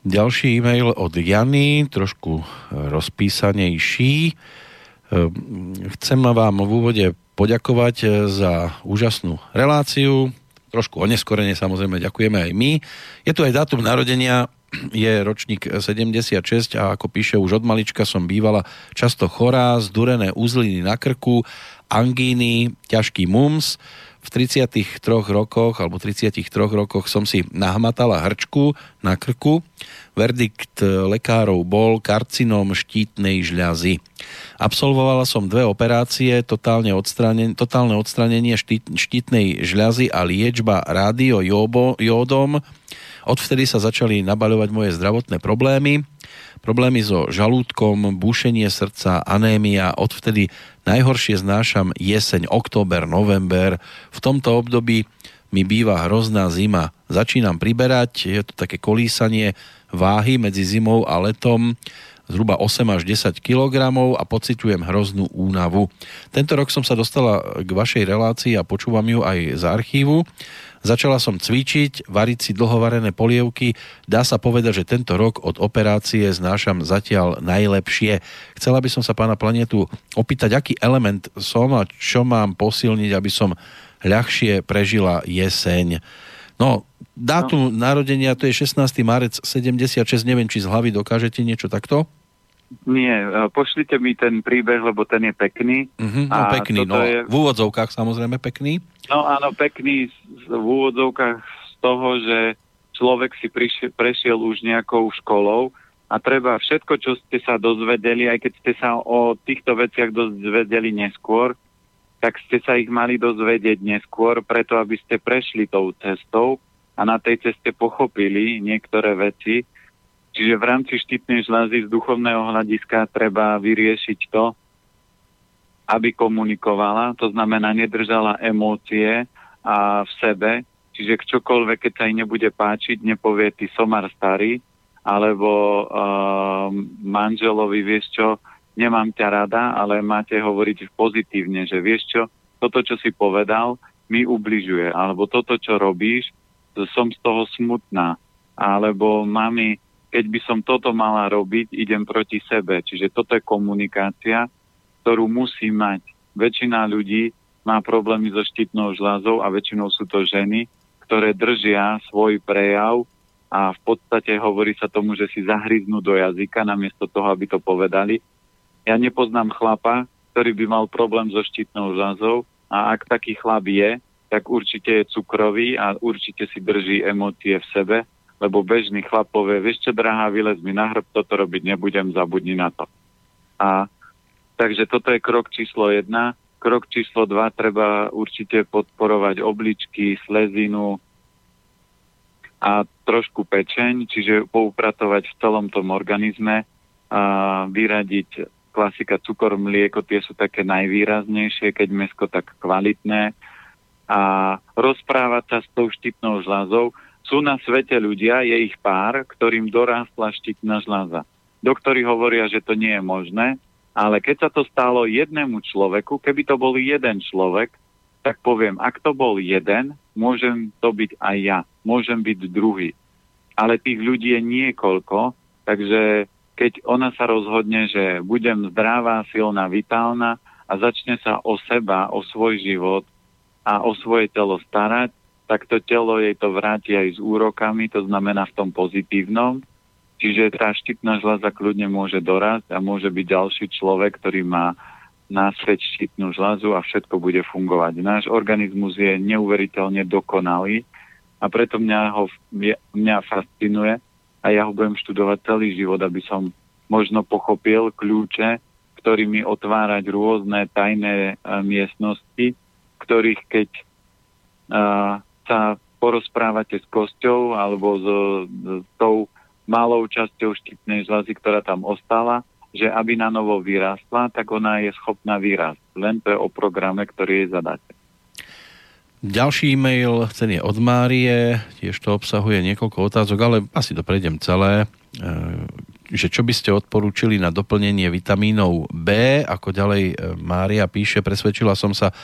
Ďalší e-mail od Jany, trošku rozpísanejší. Ehm, chcem vám v úvode poďakovať eh, za úžasnú reláciu. Trošku oneskorene samozrejme ďakujeme aj my. Je tu aj dátum narodenia, je ročník 76 a ako píše už od malička som bývala často chorá, zdurené úzliny na krku, angíny, ťažký mums v 33 rokoch alebo 33 rokoch som si nahmatala hrčku na krku. Verdikt lekárov bol karcinom štítnej žľazy. Absolvovala som dve operácie, totálne, odstranen- totálne odstranenie štít- štítnej žľazy a liečba jódom. Odvtedy sa začali nabaľovať moje zdravotné problémy problémy so žalúdkom, bušenie srdca, anémia. Odvtedy najhoršie znášam jeseň, október, november. V tomto období mi býva hrozná zima. Začínam priberať, je to také kolísanie váhy medzi zimou a letom zhruba 8 až 10 kg a pociťujem hroznú únavu. Tento rok som sa dostala k vašej relácii a počúvam ju aj z archívu. Začala som cvičiť, variť si dlhovarené polievky. Dá sa povedať, že tento rok od operácie znášam zatiaľ najlepšie. Chcela by som sa pána Planetu opýtať, aký element som a čo mám posilniť, aby som ľahšie prežila jeseň. No, dátum no. narodenia to je 16. marec 76, neviem, či z hlavy dokážete niečo takto? Nie, e, pošlite mi ten príbeh, lebo ten je pekný. Uh-huh, no a pekný, no je... v úvodzovkách samozrejme pekný. No áno, pekný v úvodzovkách z toho, že človek si prišiel, prešiel už nejakou školou a treba všetko, čo ste sa dozvedeli, aj keď ste sa o týchto veciach dozvedeli neskôr, tak ste sa ich mali dozvedieť neskôr, preto aby ste prešli tou cestou a na tej ceste pochopili niektoré veci, Čiže v rámci štítnej žľazy z duchovného hľadiska treba vyriešiť to, aby komunikovala, to znamená nedržala emócie a v sebe, čiže čokoľvek, keď sa jej nebude páčiť, nepovie ty somar starý, alebo uh, manželovi, vieš čo, nemám ťa rada, ale máte hovoriť pozitívne, že vieš čo, toto, čo si povedal, mi ubližuje, alebo toto, čo robíš, som z toho smutná, alebo mami, keď by som toto mala robiť, idem proti sebe. Čiže toto je komunikácia, ktorú musí mať. Väčšina ľudí má problémy so štítnou žľazou a väčšinou sú to ženy, ktoré držia svoj prejav a v podstate hovorí sa tomu, že si zahryznú do jazyka namiesto toho, aby to povedali. Ja nepoznám chlapa, ktorý by mal problém so štítnou žľazou a ak taký chlap je, tak určite je cukrový a určite si drží emócie v sebe lebo bežný chlap povie, vieš čo, drahá, vylez mi na hrb, toto robiť nebudem, zabudni na to. A takže toto je krok číslo jedna. Krok číslo dva, treba určite podporovať obličky, slezinu a trošku pečeň, čiže poupratovať v celom tom organizme, a vyradiť klasika cukor, mlieko, tie sú také najvýraznejšie, keď mesko tak kvalitné a rozprávať sa s tou štipnou žľazou, sú na svete ľudia, je ich pár, ktorým dorástla štítna žľaza. Doktori hovoria, že to nie je možné, ale keď sa to stalo jednému človeku, keby to bol jeden človek, tak poviem, ak to bol jeden, môžem to byť aj ja, môžem byť druhý. Ale tých ľudí je niekoľko, takže keď ona sa rozhodne, že budem zdravá, silná, vitálna a začne sa o seba, o svoj život a o svoje telo starať, tak to telo jej to vráti aj s úrokami, to znamená v tom pozitívnom. Čiže tá štítna žľaza kľudne môže dorásť a môže byť ďalší človek, ktorý má náspäť štítnu žľazu a všetko bude fungovať. Náš organizmus je neuveriteľne dokonalý a preto mňa, ho, mňa fascinuje a ja ho budem študovať celý život, aby som možno pochopil kľúče, ktorými otvárať rôzne tajné uh, miestnosti, ktorých keď uh, sa porozprávate s kosťou alebo s, s tou malou časťou štítnej žľazy, ktorá tam ostala, že aby na novo vyrástla, tak ona je schopná vyrásť. Len to je o programe, ktorý jej zadáte. Ďalší e-mail, ten je od Márie, tiež to obsahuje niekoľko otázok, ale asi to prejdem celé. E, že čo by ste odporúčili na doplnenie vitamínov B, ako ďalej e, Mária píše, presvedčila som sa,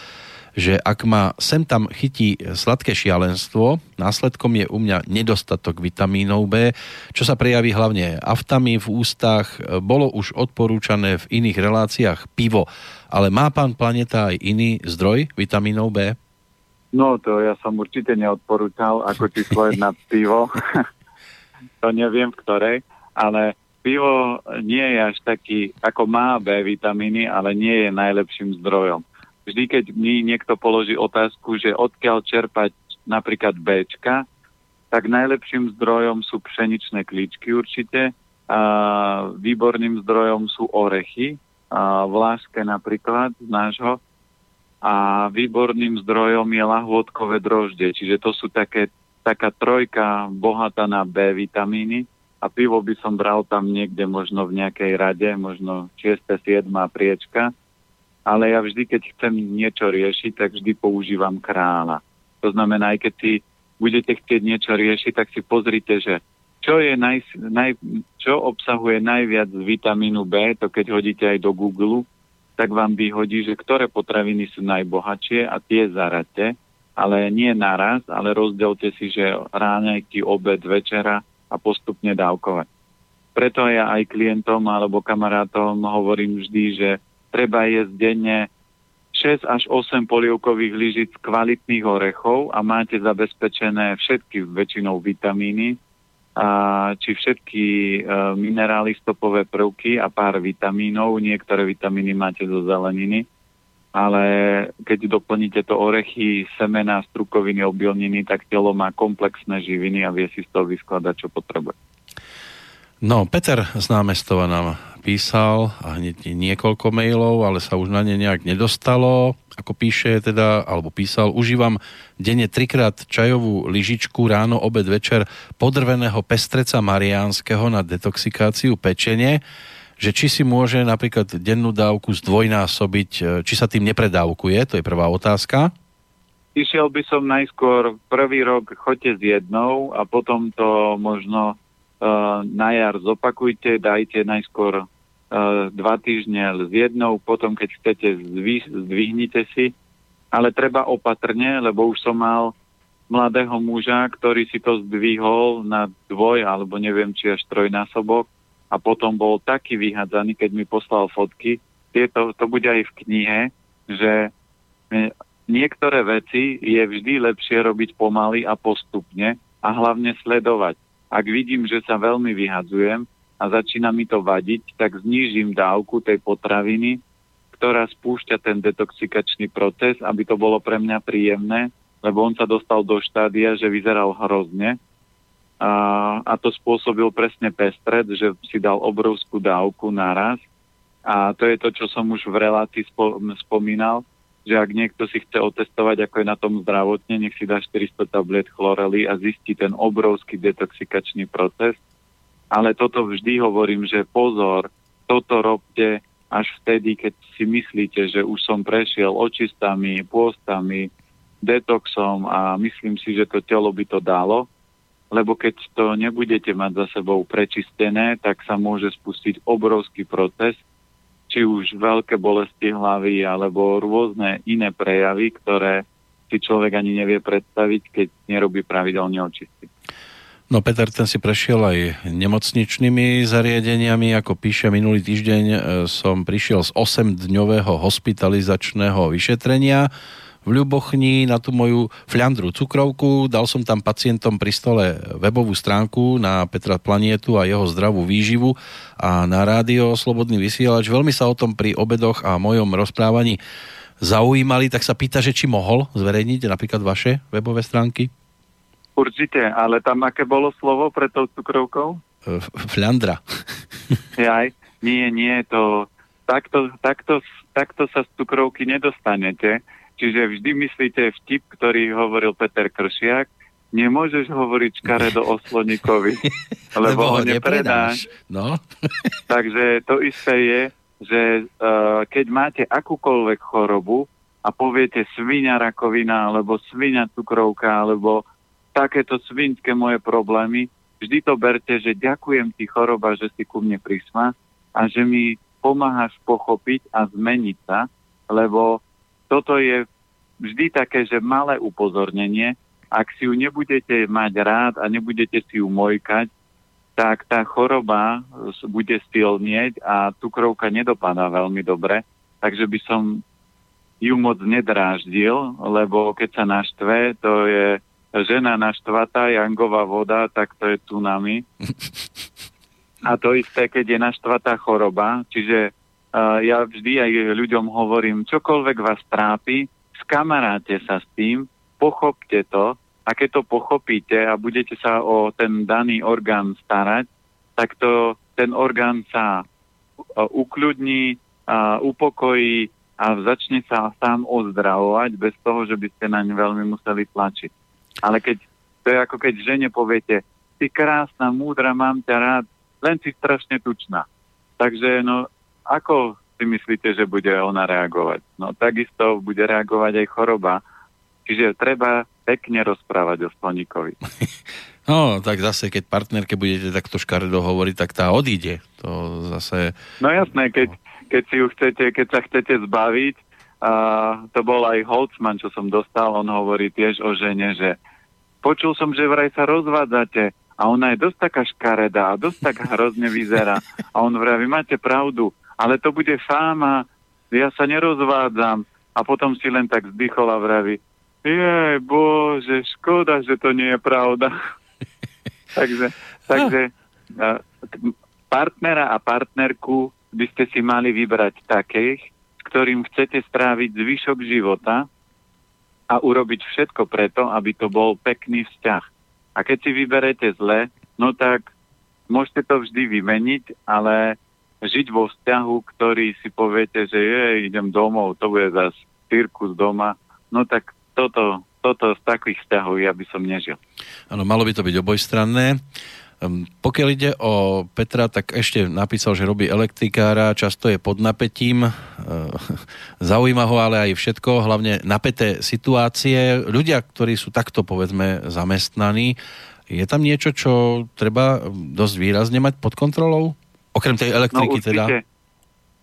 že ak ma sem tam chytí sladké šialenstvo, následkom je u mňa nedostatok vitamínov B, čo sa prejaví hlavne aftami v ústach, bolo už odporúčané v iných reláciách pivo, ale má pán Planeta aj iný zdroj vitamínov B? No to ja som určite neodporúčal ako číslo jedna pivo. to neviem v ktorej, ale pivo nie je až taký, ako má B vitamíny, ale nie je najlepším zdrojom vždy, keď mi niekto položí otázku, že odkiaľ čerpať napríklad Bčka, tak najlepším zdrojom sú pšeničné klíčky určite, a výborným zdrojom sú orechy, a vláške napríklad z nášho, a výborným zdrojom je lahôdkové droždie, čiže to sú také, taká trojka bohatá na B vitamíny a pivo by som bral tam niekde možno v nejakej rade, možno 6. 7. priečka, ale ja vždy, keď chcem niečo riešiť, tak vždy používam kráľa. To znamená, aj keď si budete chcieť niečo riešiť, tak si pozrite, že čo, je naj, naj, čo obsahuje najviac vitamínu B, to keď hodíte aj do Google, tak vám vyhodí, že ktoré potraviny sú najbohatšie a tie zarate, ale nie naraz, ale rozdielte si, že ráňajky, obed, večera a postupne dávkovať. Preto ja aj klientom alebo kamarátom hovorím vždy, že treba jesť denne 6 až 8 polievkových lyžic kvalitných orechov a máte zabezpečené všetky väčšinou vitamíny, a, či všetky e, minerály, stopové prvky a pár vitamínov. Niektoré vitamíny máte zo zeleniny, ale keď doplníte to orechy, semena, strukoviny, obilniny, tak telo má komplexné živiny a vie si z toho vyskladať, čo potrebuje. No, Peter z námestova nám písal a hneď niekoľko mailov, ale sa už na ne nejak nedostalo. Ako píše teda, alebo písal, užívam denne trikrát čajovú lyžičku ráno, obed, večer podrveného pestreca mariánskeho na detoxikáciu pečenie že či si môže napríklad dennú dávku zdvojnásobiť, e, či sa tým nepredávkuje, to je prvá otázka. Išiel by som najskôr prvý rok choďte s jednou a potom to možno uh, na jar zopakujte, dajte najskôr dva týždne s jednou, potom keď chcete zdvihnite si, ale treba opatrne, lebo už som mal mladého muža, ktorý si to zdvihol na dvoj, alebo neviem, či až trojnásobok a potom bol taký vyhadzaný, keď mi poslal fotky. Tieto, to bude aj v knihe, že e, niektoré veci je vždy lepšie robiť pomaly a postupne a hlavne sledovať. Ak vidím, že sa veľmi vyhadzujem, a začína mi to vadiť, tak znížim dávku tej potraviny, ktorá spúšťa ten detoxikačný proces, aby to bolo pre mňa príjemné, lebo on sa dostal do štádia, že vyzeral hrozne. A, a to spôsobil presne pestred, že si dal obrovskú dávku naraz. A to je to, čo som už v relácii spo, spomínal, že ak niekto si chce otestovať, ako je na tom zdravotne, nech si dá 400 tablet chlorely a zistí ten obrovský detoxikačný proces, ale toto vždy hovorím, že pozor, toto robte až vtedy, keď si myslíte, že už som prešiel očistami, pôstami, detoxom a myslím si, že to telo by to dalo, lebo keď to nebudete mať za sebou prečistené, tak sa môže spustiť obrovský proces, či už veľké bolesti hlavy alebo rôzne iné prejavy, ktoré si človek ani nevie predstaviť, keď nerobí pravidelne očisty. No Peter, ten si prešiel aj nemocničnými zariadeniami. Ako píše, minulý týždeň e, som prišiel z 8-dňového hospitalizačného vyšetrenia. v Ľubochni na tú moju fľandru cukrovku, dal som tam pacientom pri stole webovú stránku na Petra Planietu a jeho zdravú výživu a na rádio Slobodný vysielač. Veľmi sa o tom pri obedoch a mojom rozprávaní zaujímali, tak sa pýta, že či mohol zverejniť napríklad vaše webové stránky? Určite, ale tam aké bolo slovo pre tou cukrovkou? Fľandra. Jaj, nie, nie, to takto, takto, takto sa z cukrovky nedostanete. Čiže vždy myslíte vtip, ktorý hovoril Peter Kršiak, nemôžeš hovoriť škaredo o sloníkovi, lebo, lebo ho nepredáš. No. Takže to isté je, že uh, keď máte akúkoľvek chorobu a poviete svinia rakovina, alebo svinia cukrovka, alebo takéto svinské moje problémy, vždy to berte, že ďakujem ti choroba, že si ku mne prišla a že mi pomáhaš pochopiť a zmeniť sa, lebo toto je vždy také, že malé upozornenie, ak si ju nebudete mať rád a nebudete si ju mojkať, tak tá choroba bude silnieť a cukrovka nedopadá veľmi dobre. Takže by som ju moc nedráždil, lebo keď sa naštve, to je žena naštvatá, jangová voda, tak to je tsunami. A to isté, keď je naštvatá choroba, čiže uh, ja vždy aj ľuďom hovorím, čokoľvek vás trápi, skamaráte sa s tým, pochopte to a keď to pochopíte a budete sa o ten daný orgán starať, tak to, ten orgán sa uh, ukľudní, uh, upokojí a začne sa sám ozdravovať bez toho, že by ste naň veľmi museli tlačiť. Ale keď, to je ako keď žene poviete, ty krásna, múdra, mám ťa rád, len si strašne tučná. Takže no, ako si myslíte, že bude ona reagovať? No takisto bude reagovať aj choroba. Čiže treba pekne rozprávať o sloníkovi. No, tak zase, keď partnerke budete takto škaredo hovoriť, tak tá odíde. To zase... No jasné, keď, keď si ju chcete, keď sa chcete zbaviť, to bol aj Holtzman, čo som dostal, on hovorí tiež o žene, že počul som, že vraj sa rozvádzate a ona je dosť taká škaredá a dosť tak hrozne vyzerá. A on vraví, máte pravdu, ale to bude fáma, ja sa nerozvádzam. A potom si len tak zdychol a vraví, jej, bože, škoda, že to nie je pravda. takže takže partnera a partnerku by ste si mali vybrať takých, ktorým chcete stráviť zvyšok života a urobiť všetko preto, aby to bol pekný vzťah. A keď si vyberete zle, no tak môžete to vždy vymeniť, ale žiť vo vzťahu, ktorý si poviete, že je, idem domov, to bude zase cirkus doma, no tak toto, toto z takých vzťahov ja by som nežil. Áno, malo by to byť obojstranné. Pokiaľ ide o Petra, tak ešte napísal, že robí elektrikára, často je pod napätím, zaujíma ho ale aj všetko, hlavne napäté situácie. Ľudia, ktorí sú takto povedzme zamestnaní, je tam niečo, čo treba dosť výrazne mať pod kontrolou? Okrem tej elektriky no, určite, teda?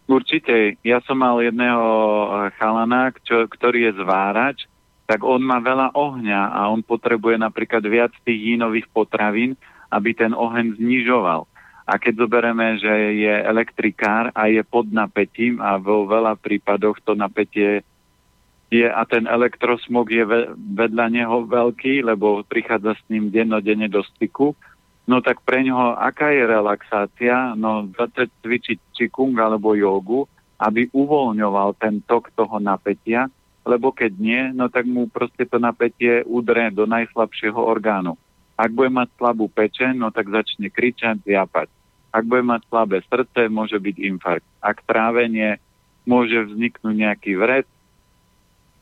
Určite. Ja som mal jedného uh, chalana, čo, ktorý je zvárač, tak on má veľa ohňa a on potrebuje napríklad viac tých jínových potravín, aby ten oheň znižoval. A keď zoberieme, že je elektrikár a je pod napätím a vo veľa prípadoch to napätie je a ten elektrosmog je vedľa neho veľký, lebo prichádza s ním dennodenne do styku, no tak pre ňoho aká je relaxácia? No začať cvičiť čikung alebo jogu, aby uvoľňoval ten tok toho napätia, lebo keď nie, no tak mu proste to napätie udre do najslabšieho orgánu. Ak bude mať slabú pečeň, no tak začne kričať, zjapať. Ak bude mať slabé srdce, môže byť infarkt. Ak trávenie, môže vzniknúť nejaký vred.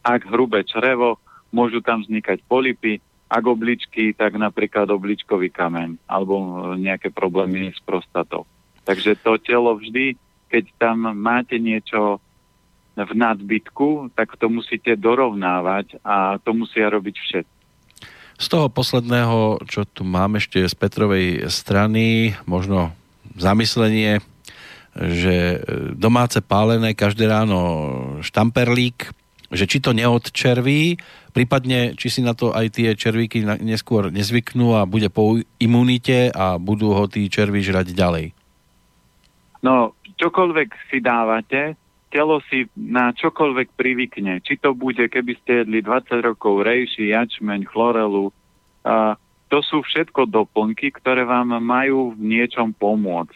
Ak hrubé črevo, môžu tam vznikať polipy. Ak obličky, tak napríklad obličkový kameň alebo nejaké problémy s prostatou. Takže to telo vždy, keď tam máte niečo v nadbytku, tak to musíte dorovnávať a to musia robiť všetci. Z toho posledného, čo tu mám ešte z Petrovej strany, možno zamyslenie, že domáce pálené každé ráno štamperlík, že či to neodčerví, prípadne či si na to aj tie červíky neskôr nezvyknú a bude po imunite a budú ho tí červí žrať ďalej. No, čokoľvek si dávate, telo si na čokoľvek privykne. Či to bude, keby ste jedli 20 rokov rejši, jačmeň, chlorelu. A to sú všetko doplnky, ktoré vám majú v niečom pomôcť.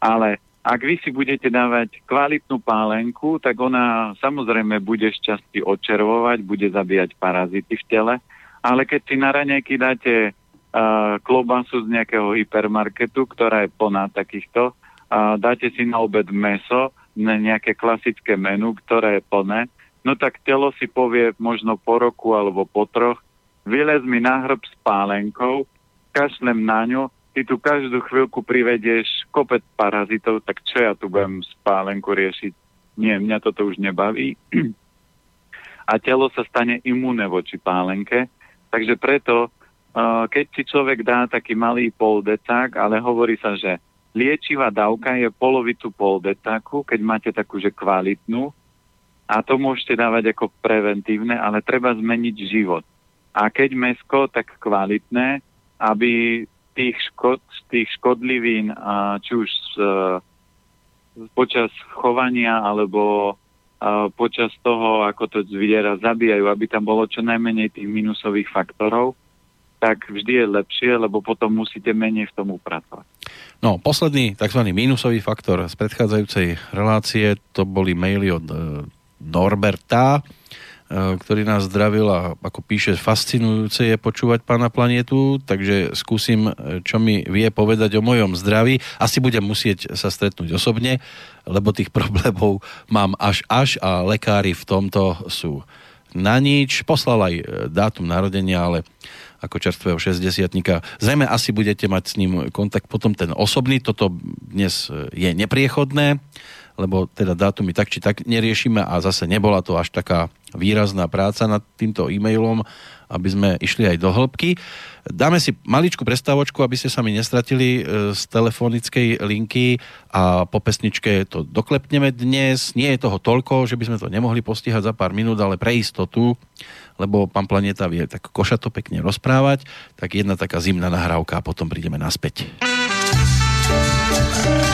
Ale ak vy si budete dávať kvalitnú pálenku, tak ona samozrejme bude šťastí odčervovať, bude zabíjať parazity v tele, ale keď si na raňajky dáte uh, klobasu z nejakého hypermarketu, ktorá je plná takýchto, uh, dáte si na obed meso, nejaké klasické menu, ktoré je plné, no tak telo si povie možno po roku alebo po troch, vylez mi na hrb s pálenkou, kašlem na ňu, ty tu každú chvíľku privedieš kopec parazitov, tak čo ja tu budem spálenku riešiť? Nie, mňa toto už nebaví. A telo sa stane imúne voči pálenke, takže preto, keď si človek dá taký malý poldecák, ale hovorí sa, že liečivá dávka je polovicu poldecáku, keď máte takú, že kvalitnú, a to môžete dávať ako preventívne, ale treba zmeniť život. A keď mesko, tak kvalitné, aby tých, škod, tých škodlivín, či už z, počas chovania alebo a počas toho, ako to zviera zabíjajú, aby tam bolo čo najmenej tých minusových faktorov, tak vždy je lepšie, lebo potom musíte menej v tom upracovať. No, posledný tzv. minusový faktor z predchádzajúcej relácie, to boli maily od e, Norberta, Eh, ktorý nás zdravil a ako píše, fascinujúce je počúvať pána planetu, takže skúsim, eh, čo mi vie povedať o mojom zdraví. Asi budem musieť sa stretnúť osobne, lebo tých problémov mám až až a lekári v tomto sú na nič. Poslal aj eh, dátum narodenia, ale ako čerstvého 60 Zrejme asi budete mať s ním kontakt. Potom ten osobný, toto dnes je nepriechodné lebo teda dátumy tak či tak neriešime a zase nebola to až taká výrazná práca nad týmto e-mailom, aby sme išli aj do hĺbky. Dáme si maličku prestávočku, aby ste sa mi nestratili e, z telefonickej linky a po pesničke to doklepneme dnes. Nie je toho toľko, že by sme to nemohli postihať za pár minút, ale pre istotu, lebo pán Planeta vie tak košato pekne rozprávať, tak jedna taká zimná nahrávka a potom prídeme naspäť. ča.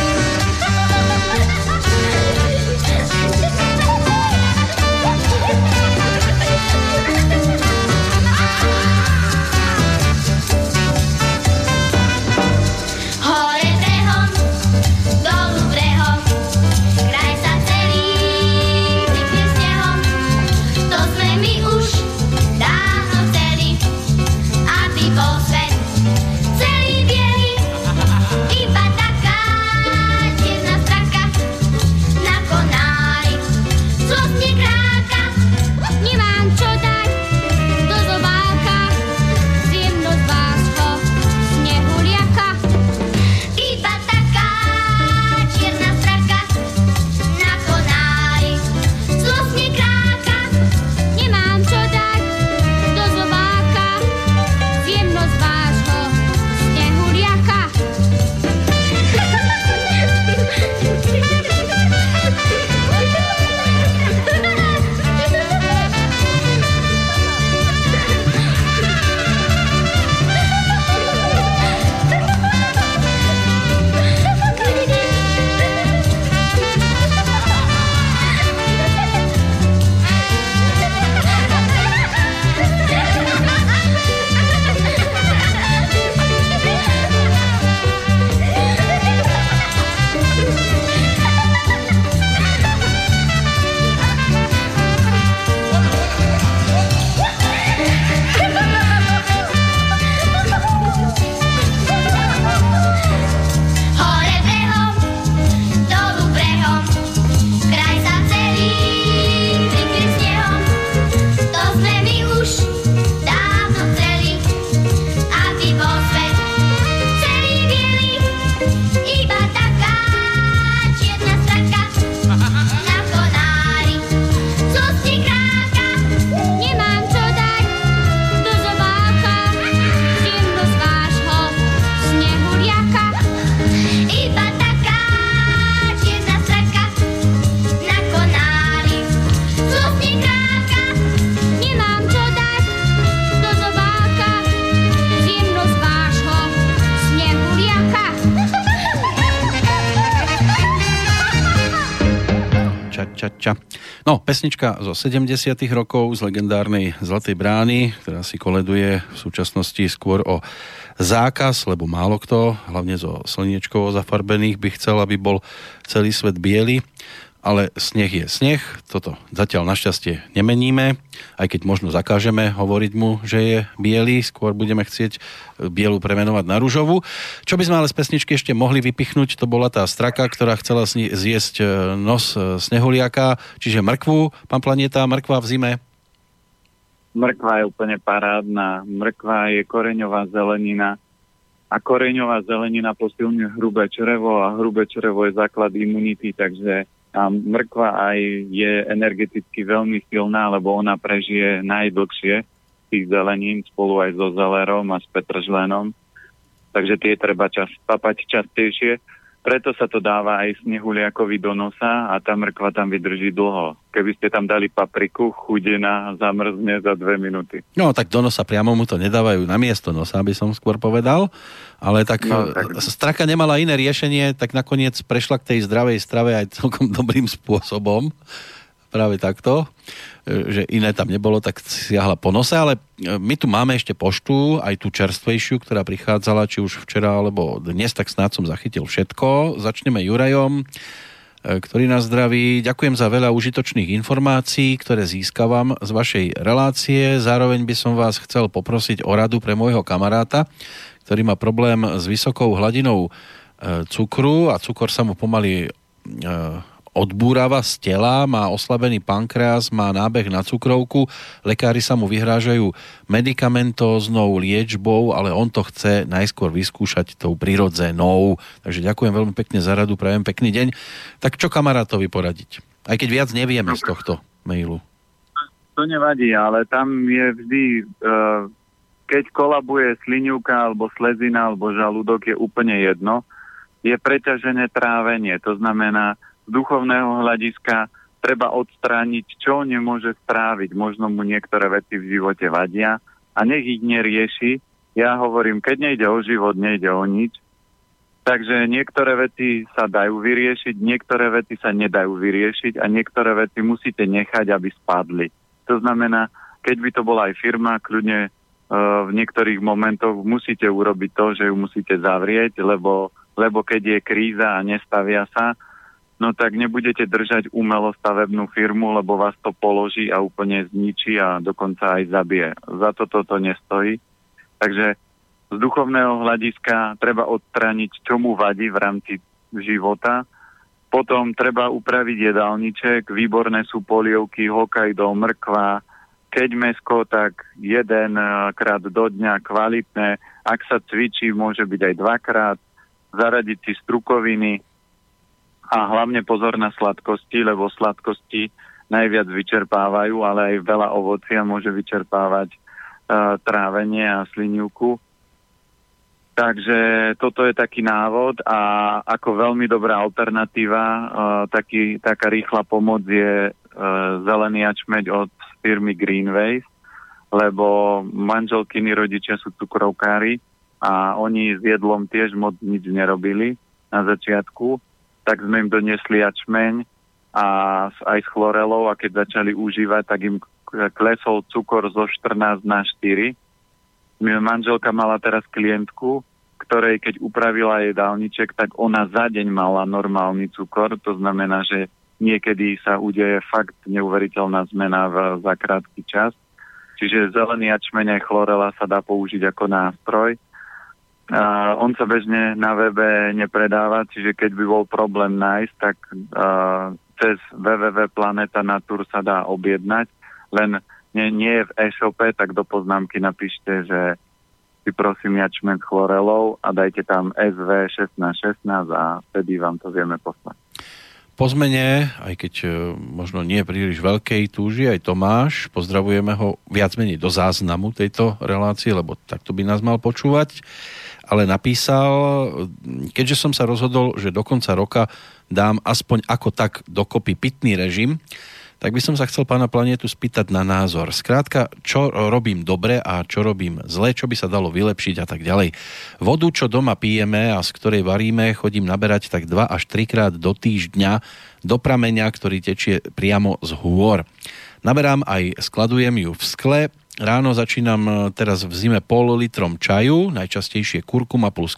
Pesnička zo 70 rokov z legendárnej Zlatej brány, ktorá si koleduje v súčasnosti skôr o zákaz, lebo málo kto, hlavne zo slniečkovo zafarbených, by chcel, aby bol celý svet biely ale sneh je sneh, toto zatiaľ našťastie nemeníme, aj keď možno zakážeme hovoriť mu, že je biely, skôr budeme chcieť e, bielu premenovať na rúžovú. Čo by sme ale z pesničky ešte mohli vypichnúť, to bola tá straka, ktorá chcela zjesť e, nos e, snehuliaka, čiže mrkvu, pán Planeta, mrkva v zime. Mrkva je úplne parádna, mrkva je koreňová zelenina, a koreňová zelenina posilňuje hrubé črevo a hrubé črevo je základ imunity, takže a mrkva aj je energeticky veľmi silná, lebo ona prežije najdlhšie tých zelenín spolu aj so zelerom a s petržlenom. Takže tie treba čas, papať častejšie. Preto sa to dáva aj snehuliakovi do nosa a tá mrkva tam vydrží dlho. Keby ste tam dali papriku, chudená zamrzne za dve minúty. No tak do nosa priamo mu to nedávajú na miesto nosa, aby som skôr povedal. Ale tak, no, tak... straka nemala iné riešenie, tak nakoniec prešla k tej zdravej strave aj celkom dobrým spôsobom. Práve takto že iné tam nebolo, tak siahla po nose, ale e, my tu máme ešte poštu, aj tú čerstvejšiu, ktorá prichádzala, či už včera alebo dnes, tak snáď som zachytil všetko. Začneme Jurajom, e, ktorý nás zdraví. Ďakujem za veľa užitočných informácií, ktoré získavam z vašej relácie. Zároveň by som vás chcel poprosiť o radu pre môjho kamaráta, ktorý má problém s vysokou hladinou e, cukru a cukor sa mu pomaly odbúrava z tela, má oslabený pankreas, má nábeh na cukrovku, lekári sa mu vyhrážajú medikamentóznou liečbou, ale on to chce najskôr vyskúšať tou prirodzenou. Takže ďakujem veľmi pekne za radu, prajem pekný deň. Tak čo kamarátovi poradiť? Aj keď viac nevieme z tohto mailu. To nevadí, ale tam je vždy, uh, keď kolabuje slinivka alebo slezina alebo žalúdok, je úplne jedno. Je preťažené trávenie, to znamená, duchovného hľadiska treba odstrániť, čo nemôže správiť. Možno mu niektoré veci v živote vadia a nech ich nerieši. Ja hovorím, keď nejde o život, nejde o nič. Takže niektoré veci sa dajú vyriešiť, niektoré veci sa nedajú vyriešiť a niektoré veci musíte nechať, aby spadli. To znamená, keď by to bola aj firma, kľudne uh, v niektorých momentoch musíte urobiť to, že ju musíte zavrieť, lebo, lebo keď je kríza a nestavia sa, no tak nebudete držať umelo stavebnú firmu, lebo vás to položí a úplne zničí a dokonca aj zabije. Za to toto nestojí. Takže z duchovného hľadiska treba odstrániť, čo mu vadí v rámci života. Potom treba upraviť jedálniček, výborné sú polievky, hokajdo, mrkva, keď mesko, tak jeden krát do dňa kvalitné. Ak sa cvičí, môže byť aj dvakrát. Zaradiť si strukoviny, a hlavne pozor na sladkosti, lebo sladkosti najviac vyčerpávajú, ale aj veľa ovocia môže vyčerpávať uh, trávenie a slinivku. Takže toto je taký návod a ako veľmi dobrá alternatíva, uh, taký, taká rýchla pomoc je uh, zelený ačmeď od firmy Greenways, lebo manželkyni rodičia sú cukrovkári a oni s jedlom tiež moc nič nerobili na začiatku tak sme im doniesli ačmeň a aj s chlorelou a keď začali užívať, tak im klesol cukor zo 14 na 4. Moja manželka mala teraz klientku, ktorej keď upravila jedálniček, tak ona za deň mala normálny cukor, to znamená, že niekedy sa udeje fakt neuveriteľná zmena v, za krátky čas. Čiže zelený ačmeň aj chlorela sa dá použiť ako nástroj. Uh, on sa bežne na webe nepredáva, čiže keď by bol problém nájsť, tak uh, cez www.planetanatur sa dá objednať, len nie, nie je v e-shope, tak do poznámky napíšte, že si prosím jačment chlorelov a dajte tam SV1616 a vtedy vám to vieme poslať. Po zmene, aj keď e, možno nie príliš veľkej túži, aj Tomáš, pozdravujeme ho viac menej do záznamu tejto relácie, lebo takto by nás mal počúvať. Ale napísal, keďže som sa rozhodol, že do konca roka dám aspoň ako tak dokopy pitný režim, tak by som sa chcel pána Planetu spýtať na názor. Skrátka, čo robím dobre a čo robím zle, čo by sa dalo vylepšiť a tak ďalej. Vodu, čo doma pijeme a z ktorej varíme, chodím naberať tak 2 až 3 krát do týždňa do prameňa, ktorý tečie priamo z hôr. Naberám aj skladujem ju v skle, Ráno začínam teraz v zime pol litrom čaju, najčastejšie kurkuma plus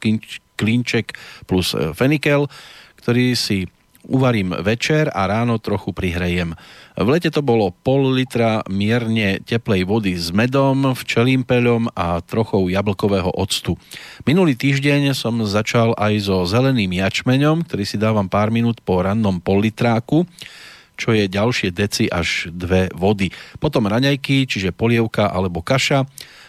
klinček plus e, fenikel, ktorý si uvarím večer a ráno trochu prihrejem. V lete to bolo pol litra mierne teplej vody s medom, včelým peľom a trochou jablkového octu. Minulý týždeň som začal aj so zeleným jačmeňom, ktorý si dávam pár minút po rannom pol litráku čo je ďalšie deci až dve vody. Potom raňajky, čiže polievka alebo kaša,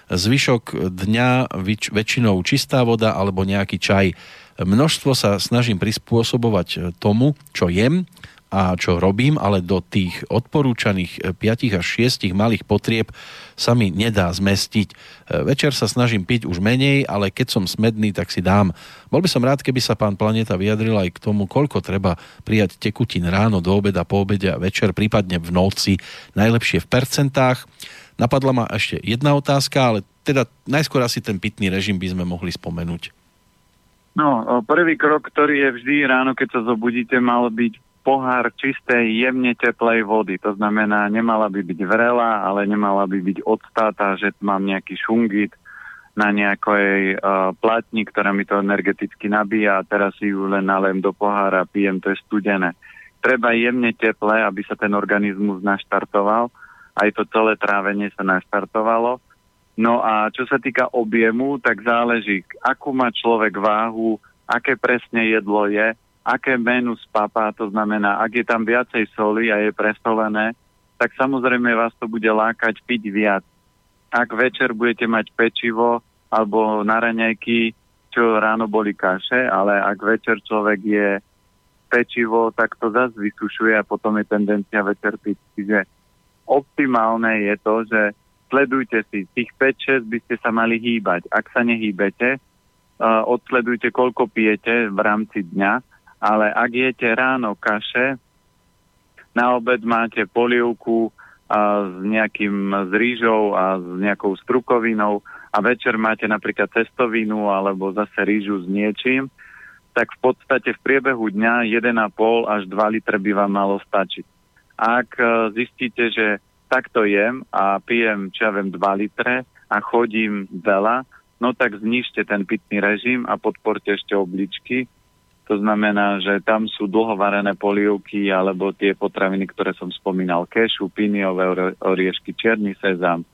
zvyšok dňa väčšinou čistá voda alebo nejaký čaj. Množstvo sa snažím prispôsobovať e, tomu, čo jem a čo robím, ale do tých odporúčaných 5 e, až 6 malých potrieb sa mi nedá zmestiť. E, večer sa snažím piť už menej, ale keď som smedný, tak si dám. Bol by som rád, keby sa pán Planeta vyjadril aj k tomu, koľko treba prijať tekutín ráno, do obeda, po obede a večer, prípadne v noci, najlepšie v percentách. Napadla ma ešte jedna otázka, ale teda najskôr asi ten pitný režim by sme mohli spomenúť. No, prvý krok, ktorý je vždy ráno, keď sa zobudíte, mal byť pohár čistej, jemne teplej vody. To znamená, nemala by byť vrela, ale nemala by byť odstáta, že mám nejaký šungit na nejakej uh, platni, ktorá mi to energeticky nabíja a teraz si ju len nalem do pohára pijem, to je studené. Treba jemne teple, aby sa ten organizmus naštartoval. Aj to celé trávenie sa naštartovalo No a čo sa týka objemu, tak záleží, akú má človek váhu, aké presne jedlo je, aké menu spapá, to znamená, ak je tam viacej soli a je presolené, tak samozrejme vás to bude lákať piť viac. Ak večer budete mať pečivo alebo na raňajky, čo ráno boli kaše, ale ak večer človek je pečivo, tak to zase vysušuje a potom je tendencia večer piť. Čiže optimálne je to, že sledujte si, tých 5-6 by ste sa mali hýbať. Ak sa nehýbete, uh, odsledujte, koľko pijete v rámci dňa, ale ak jete ráno kaše, na obed máte polievku a s nejakým s rýžou a s nejakou strukovinou a večer máte napríklad cestovinu alebo zase rýžu s niečím, tak v podstate v priebehu dňa 1,5 až 2 litre by vám malo stačiť. Ak zistíte, že takto jem a pijem, čo ja viem, 2 litre a chodím veľa, no tak znižte ten pitný režim a podporte ešte obličky. To znamená, že tam sú dlhovarené polievky alebo tie potraviny, ktoré som spomínal, kešu, piniové oriešky, čierny sezam,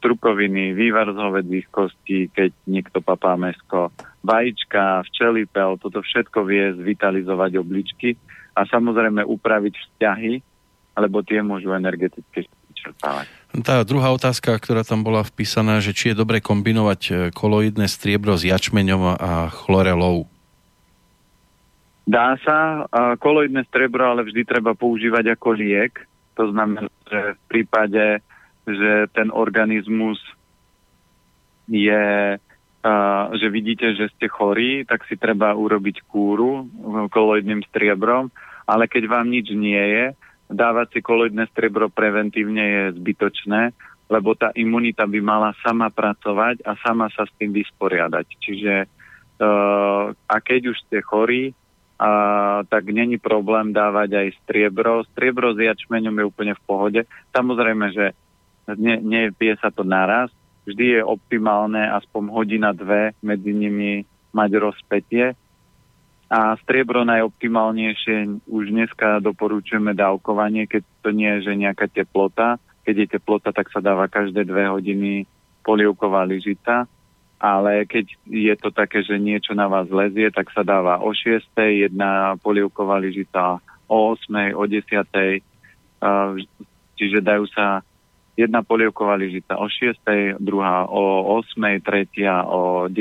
trukoviny, vývar z hovedzích kostí, keď niekto papá mesko, vajíčka, včelipel, toto všetko vie zvitalizovať obličky a samozrejme upraviť vzťahy, alebo tie môžu energeticky vyčerpávať. Tá druhá otázka, ktorá tam bola vpísaná, že či je dobre kombinovať e, koloidné striebro s jačmeňom a chlorelou. Dá sa, koloidné striebro ale vždy treba používať ako liek. To znamená, že v prípade, že ten organizmus je, že vidíte, že ste chorí, tak si treba urobiť kúru koloidným striebrom, ale keď vám nič nie je, dávať si koloidné striebro preventívne je zbytočné, lebo tá imunita by mala sama pracovať a sama sa s tým vysporiadať. Čiže uh, a keď už ste chorí, uh, tak není problém dávať aj striebro. Striebro s jačmeňom je úplne v pohode. Samozrejme, že ne, nepije sa to naraz. Vždy je optimálne aspoň hodina, dve medzi nimi mať rozpetie a striebro najoptimálnejšie už dneska doporučujeme dávkovanie, keď to nie je že nejaká teplota. Keď je teplota, tak sa dáva každé dve hodiny polievková lyžita. Ale keď je to také, že niečo na vás lezie, tak sa dáva o 6. jedna polievková lyžita, o 8. o 10. Čiže dajú sa jedna polievková lyžita o 6. druhá o 8. tretia o 10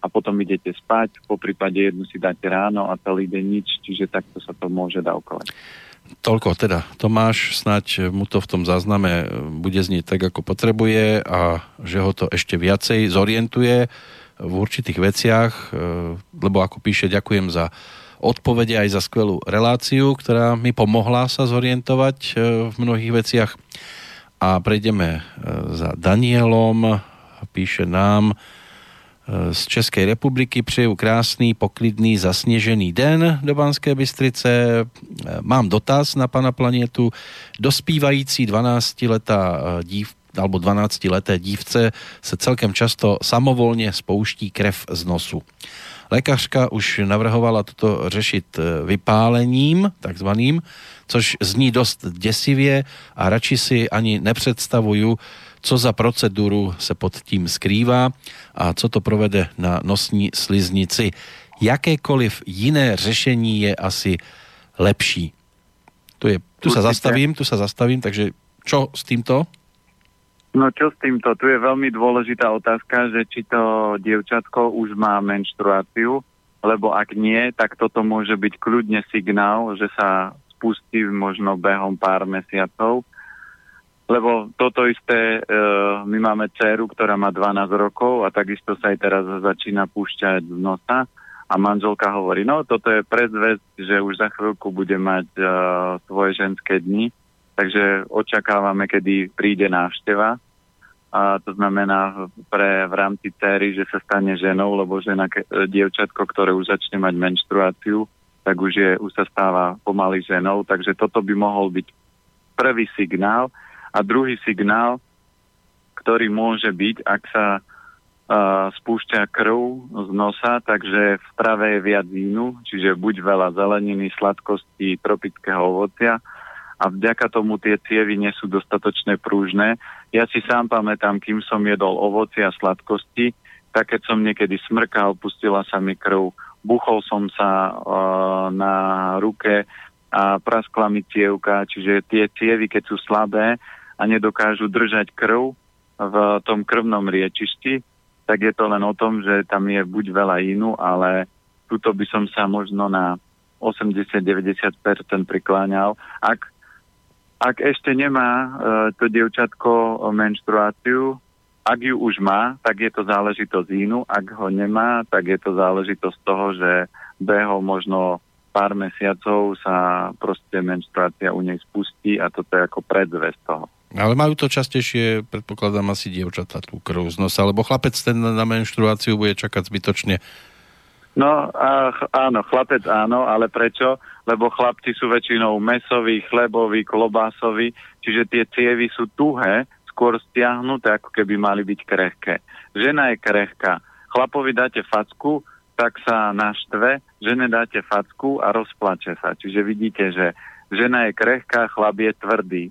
a potom idete spať, po prípade jednu si dáte ráno a celý deň nič, čiže takto sa to môže dávkovať. Toľko teda. Tomáš, snať mu to v tom zázname bude znieť tak, ako potrebuje a že ho to ešte viacej zorientuje v určitých veciach, e, lebo ako píše, ďakujem za odpovede aj za skvelú reláciu, ktorá mi pomohla sa zorientovať e, v mnohých veciach. A prejdeme e, za Danielom, píše nám, z Českej republiky. Přeju krásný, poklidný, zasněžený den do Banské Bystrice. Mám dotaz na pana planetu. Dospívající 12-letá dív, alebo 12-leté dívce se celkem často samovolně spouští krev z nosu. Lékařka už navrhovala toto řešit vypálením, takzvaným, což zní dost děsivě a radši si ani nepředstavuju, co za proceduru se pod tím skrývá a co to provede na nosní sliznici. Jakékoliv jiné řešení je asi lepší. Tu, je, tu sa zastavím, tu sa zastavím, takže čo s týmto? No čo s týmto? Tu je veľmi dôležitá otázka, že či to dievčatko už má menštruáciu, lebo ak nie, tak toto môže byť kľudne signál, že sa spustí možno behom pár mesiacov lebo toto isté, e, my máme dceru, ktorá má 12 rokov a takisto sa aj teraz začína púšťať z nosa. A manželka hovorí, no toto je predzvesť, že už za chvíľku bude mať e, svoje ženské dni, takže očakávame, kedy príde návšteva. A to znamená pre v rámci céry, že sa stane ženou, lebo žena, ke, dievčatko, ktoré už začne mať menštruáciu, tak už, je, už sa stáva pomaly ženou, takže toto by mohol byť prvý signál, a druhý signál, ktorý môže byť, ak sa uh, spúšťa krv z nosa, takže v strave je viac vínu, čiže buď veľa zeleniny, sladkosti, tropického ovocia a vďaka tomu tie cievy nie sú dostatočne prúžne. Ja si sám pamätám, kým som jedol ovoci a sladkosti, tak keď som niekedy smrkal, pustila sa mi krv, buchol som sa uh, na ruke a praskla mi cievka, čiže tie cievy, keď sú slabé, a nedokážu držať krv v tom krvnom riečišti, tak je to len o tom, že tam je buď veľa inú, ale tuto by som sa možno na 80-90% prikláňal. Ak, ak ešte nemá e, to dievčatko menštruáciu, ak ju už má, tak je to záležitosť inú. Ak ho nemá, tak je to záležitosť toho, že behol možno pár mesiacov sa proste menštruácia u nej spustí a toto je ako predzvesť toho. Ale majú to častejšie, predpokladám, asi dievčatá tú krv z nosa, lebo chlapec ten na menštruáciu bude čakať zbytočne. No a, áno, chlapec áno, ale prečo? Lebo chlapci sú väčšinou mesoví, chleboví, klobásoví, čiže tie cievy sú tuhé, skôr stiahnuté, ako keby mali byť krehké. Žena je krehká. Chlapovi dáte facku, tak sa naštve, žene dáte facku a rozplače sa. Čiže vidíte, že žena je krehká, chlap je tvrdý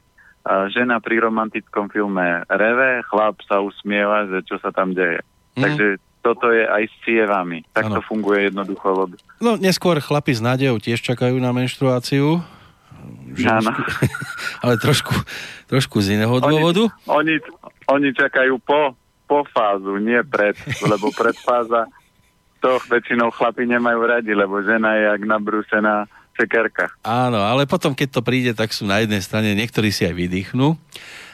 žena pri romantickom filme reve, chlap sa usmieva, že čo sa tam deje. Mm. Takže toto je aj s cievami. Tak ano. to funguje jednoducho. No neskôr chlapi s nádejou tiež čakajú na menštruáciu. Áno. ale trošku, trošku z iného dôvodu. Oni, oni čakajú po, po fázu, nie pred, lebo pred fáza to väčšinou chlapi nemajú radi, lebo žena je jak nabrúsená cekerkách. Áno, ale potom, keď to príde, tak sú na jednej strane, niektorí si aj vydýchnú.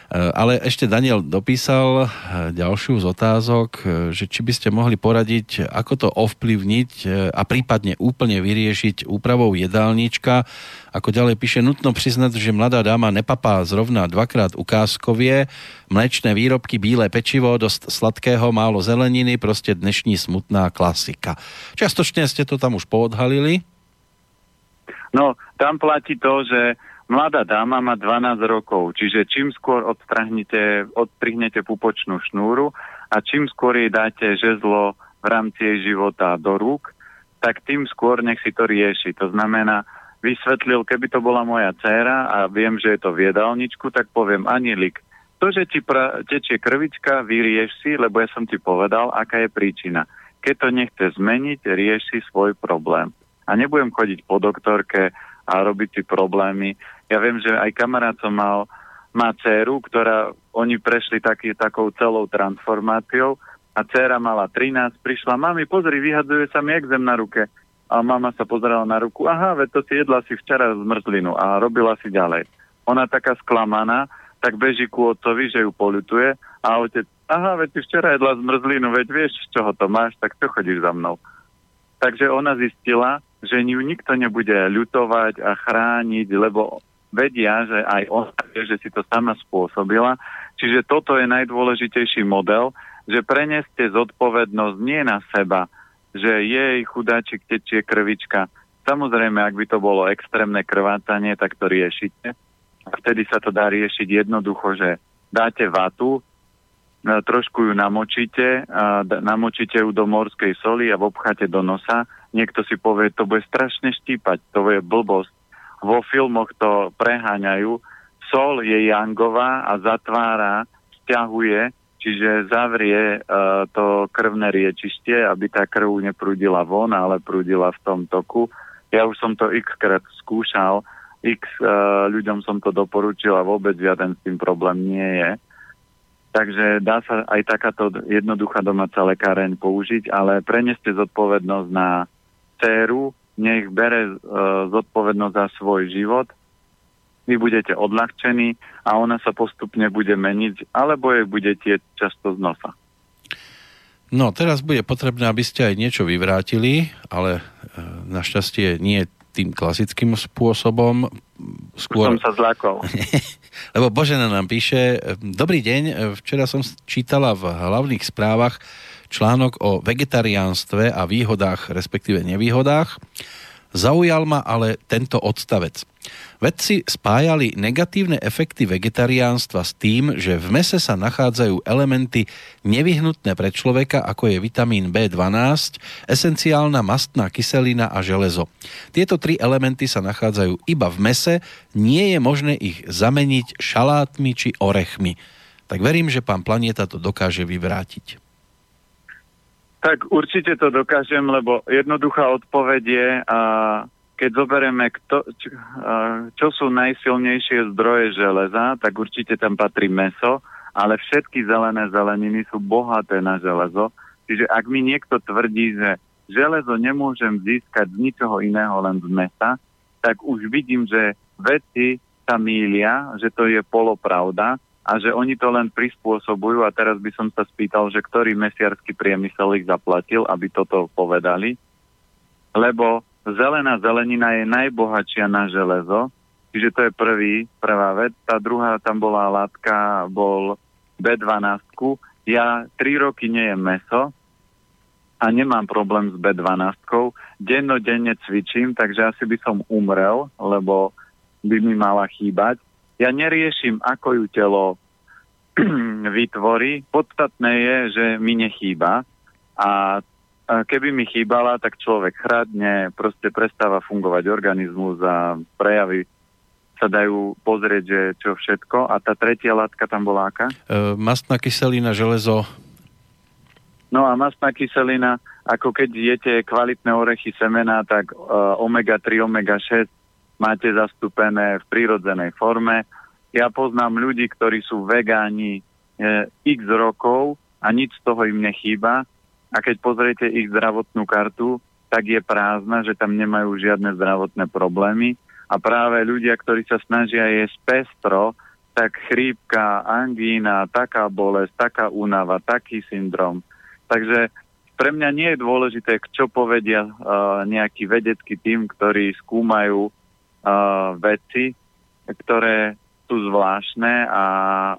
E, ale ešte Daniel dopísal e, ďalšiu z otázok, e, že či by ste mohli poradiť, ako to ovplyvniť a prípadne úplne vyriešiť úpravou jedálnička. Ako ďalej píše, nutno priznať, že mladá dáma nepapá zrovna dvakrát ukázkovie, mlečné výrobky, bílé pečivo, dosť sladkého, málo zeleniny, proste dnešní smutná klasika. Čiastočne ste to tam už poodhalili, No, tam platí to, že mladá dáma má 12 rokov, čiže čím skôr odstrihnete, odstrihnete pupočnú šnúru a čím skôr jej dáte žezlo v rámci jej života do rúk, tak tým skôr nech si to rieši. To znamená, vysvetlil, keby to bola moja dcéra a viem, že je to v jedálničku, tak poviem, Anilik, to, že ti pra- tečie krvička, vyrieš si, lebo ja som ti povedal, aká je príčina. Keď to nechce zmeniť, rieši svoj problém a nebudem chodiť po doktorke a robiť si problémy. Ja viem, že aj kamarát som mal, má dceru, ktorá, oni prešli taký, takou celou transformáciou a dcera mala 13, prišla, mami, pozri, vyhadzuje sa mi exem na ruke. A mama sa pozerala na ruku, aha, veď to si jedla si včera zmrzlinu a robila si ďalej. Ona taká sklamaná, tak beží ku otcovi, že ju polutuje a otec, aha, veď ty včera jedla zmrzlinu, veď vieš, z čoho to máš, tak čo chodíš za mnou. Takže ona zistila, že ju nikto nebude ľutovať a chrániť, lebo vedia, že aj ona vie, že si to sama spôsobila. Čiže toto je najdôležitejší model, že preneste zodpovednosť nie na seba, že jej chudáčik tečie krvička. Samozrejme, ak by to bolo extrémne krvácanie, tak to riešite. A vtedy sa to dá riešiť jednoducho, že dáte vatu, trošku ju namočíte, namočíte ju do morskej soli a obcháte do nosa. Niekto si povie, to bude strašne štípať, to je blbosť. Vo filmoch to preháňajú. Sol je jangová a zatvára, stiahuje, čiže zavrie uh, to krvné riečište, aby tá krv neprúdila von, ale prúdila v tom toku. Ja už som to x krát skúšal, x uh, ľuďom som to doporučil a vôbec žiaden s tým problém nie je. Takže dá sa aj takáto jednoduchá domáca lekáreň použiť, ale preneste zodpovednosť na dceru, nech bere e, zodpovednosť za svoj život, vy budete odľahčení a ona sa postupne bude meniť, alebo jej bude tieť často z nosa. No, teraz bude potrebné, aby ste aj niečo vyvrátili, ale e, našťastie nie tým klasickým spôsobom. Skôr... Už som sa zlákol. Lebo Božena nám píše, dobrý deň, včera som čítala v hlavných správach článok o vegetariánstve a výhodách, respektíve nevýhodách. Zaujal ma ale tento odstavec. Vedci spájali negatívne efekty vegetariánstva s tým, že v mese sa nachádzajú elementy nevyhnutné pre človeka, ako je vitamín B12, esenciálna mastná kyselina a železo. Tieto tri elementy sa nachádzajú iba v mese, nie je možné ich zameniť šalátmi či orechmi. Tak verím, že pán Planieta to dokáže vyvrátiť. Tak určite to dokážem, lebo jednoduchá odpoveď je, a keď zoberieme, kto, čo, sú najsilnejšie zdroje železa, tak určite tam patrí meso, ale všetky zelené zeleniny sú bohaté na železo. Čiže ak mi niekto tvrdí, že železo nemôžem získať z ničoho iného, len z mesa, tak už vidím, že vedci sa mília, že to je polopravda a že oni to len prispôsobujú a teraz by som sa spýtal, že ktorý mesiarský priemysel ich zaplatil, aby toto povedali. Lebo zelená zelenina je najbohatšia na železo, čiže to je prvý, prvá vec. Tá druhá, tam bola látka, bol B12. Ja tri roky nejem meso a nemám problém s B12. Dennodenne cvičím, takže asi by som umrel, lebo by mi mala chýbať. Ja neriešim, ako ju telo vytvorí. Podstatné je, že mi nechýba a keby mi chýbala, tak človek chradne, proste prestáva fungovať organizmus a prejavy sa dajú pozrieť, že čo všetko. A tá tretia látka tam bola aká? E, mastná kyselina, železo. No a mastná kyselina, ako keď jete kvalitné orechy semena, tak e, omega-3, omega-6 máte zastúpené v prírodzenej forme. Ja poznám ľudí, ktorí sú vegáni e, x rokov a nič z toho im nechýba a keď pozriete ich zdravotnú kartu, tak je prázdna, že tam nemajú žiadne zdravotné problémy a práve ľudia, ktorí sa snažia jesť pestro, tak chrípka, angína, taká bolesť, taká únava, taký syndrom. Takže pre mňa nie je dôležité, čo povedia uh, nejaký vedecký tým, ktorí skúmajú uh, veci, ktoré sú zvláštne a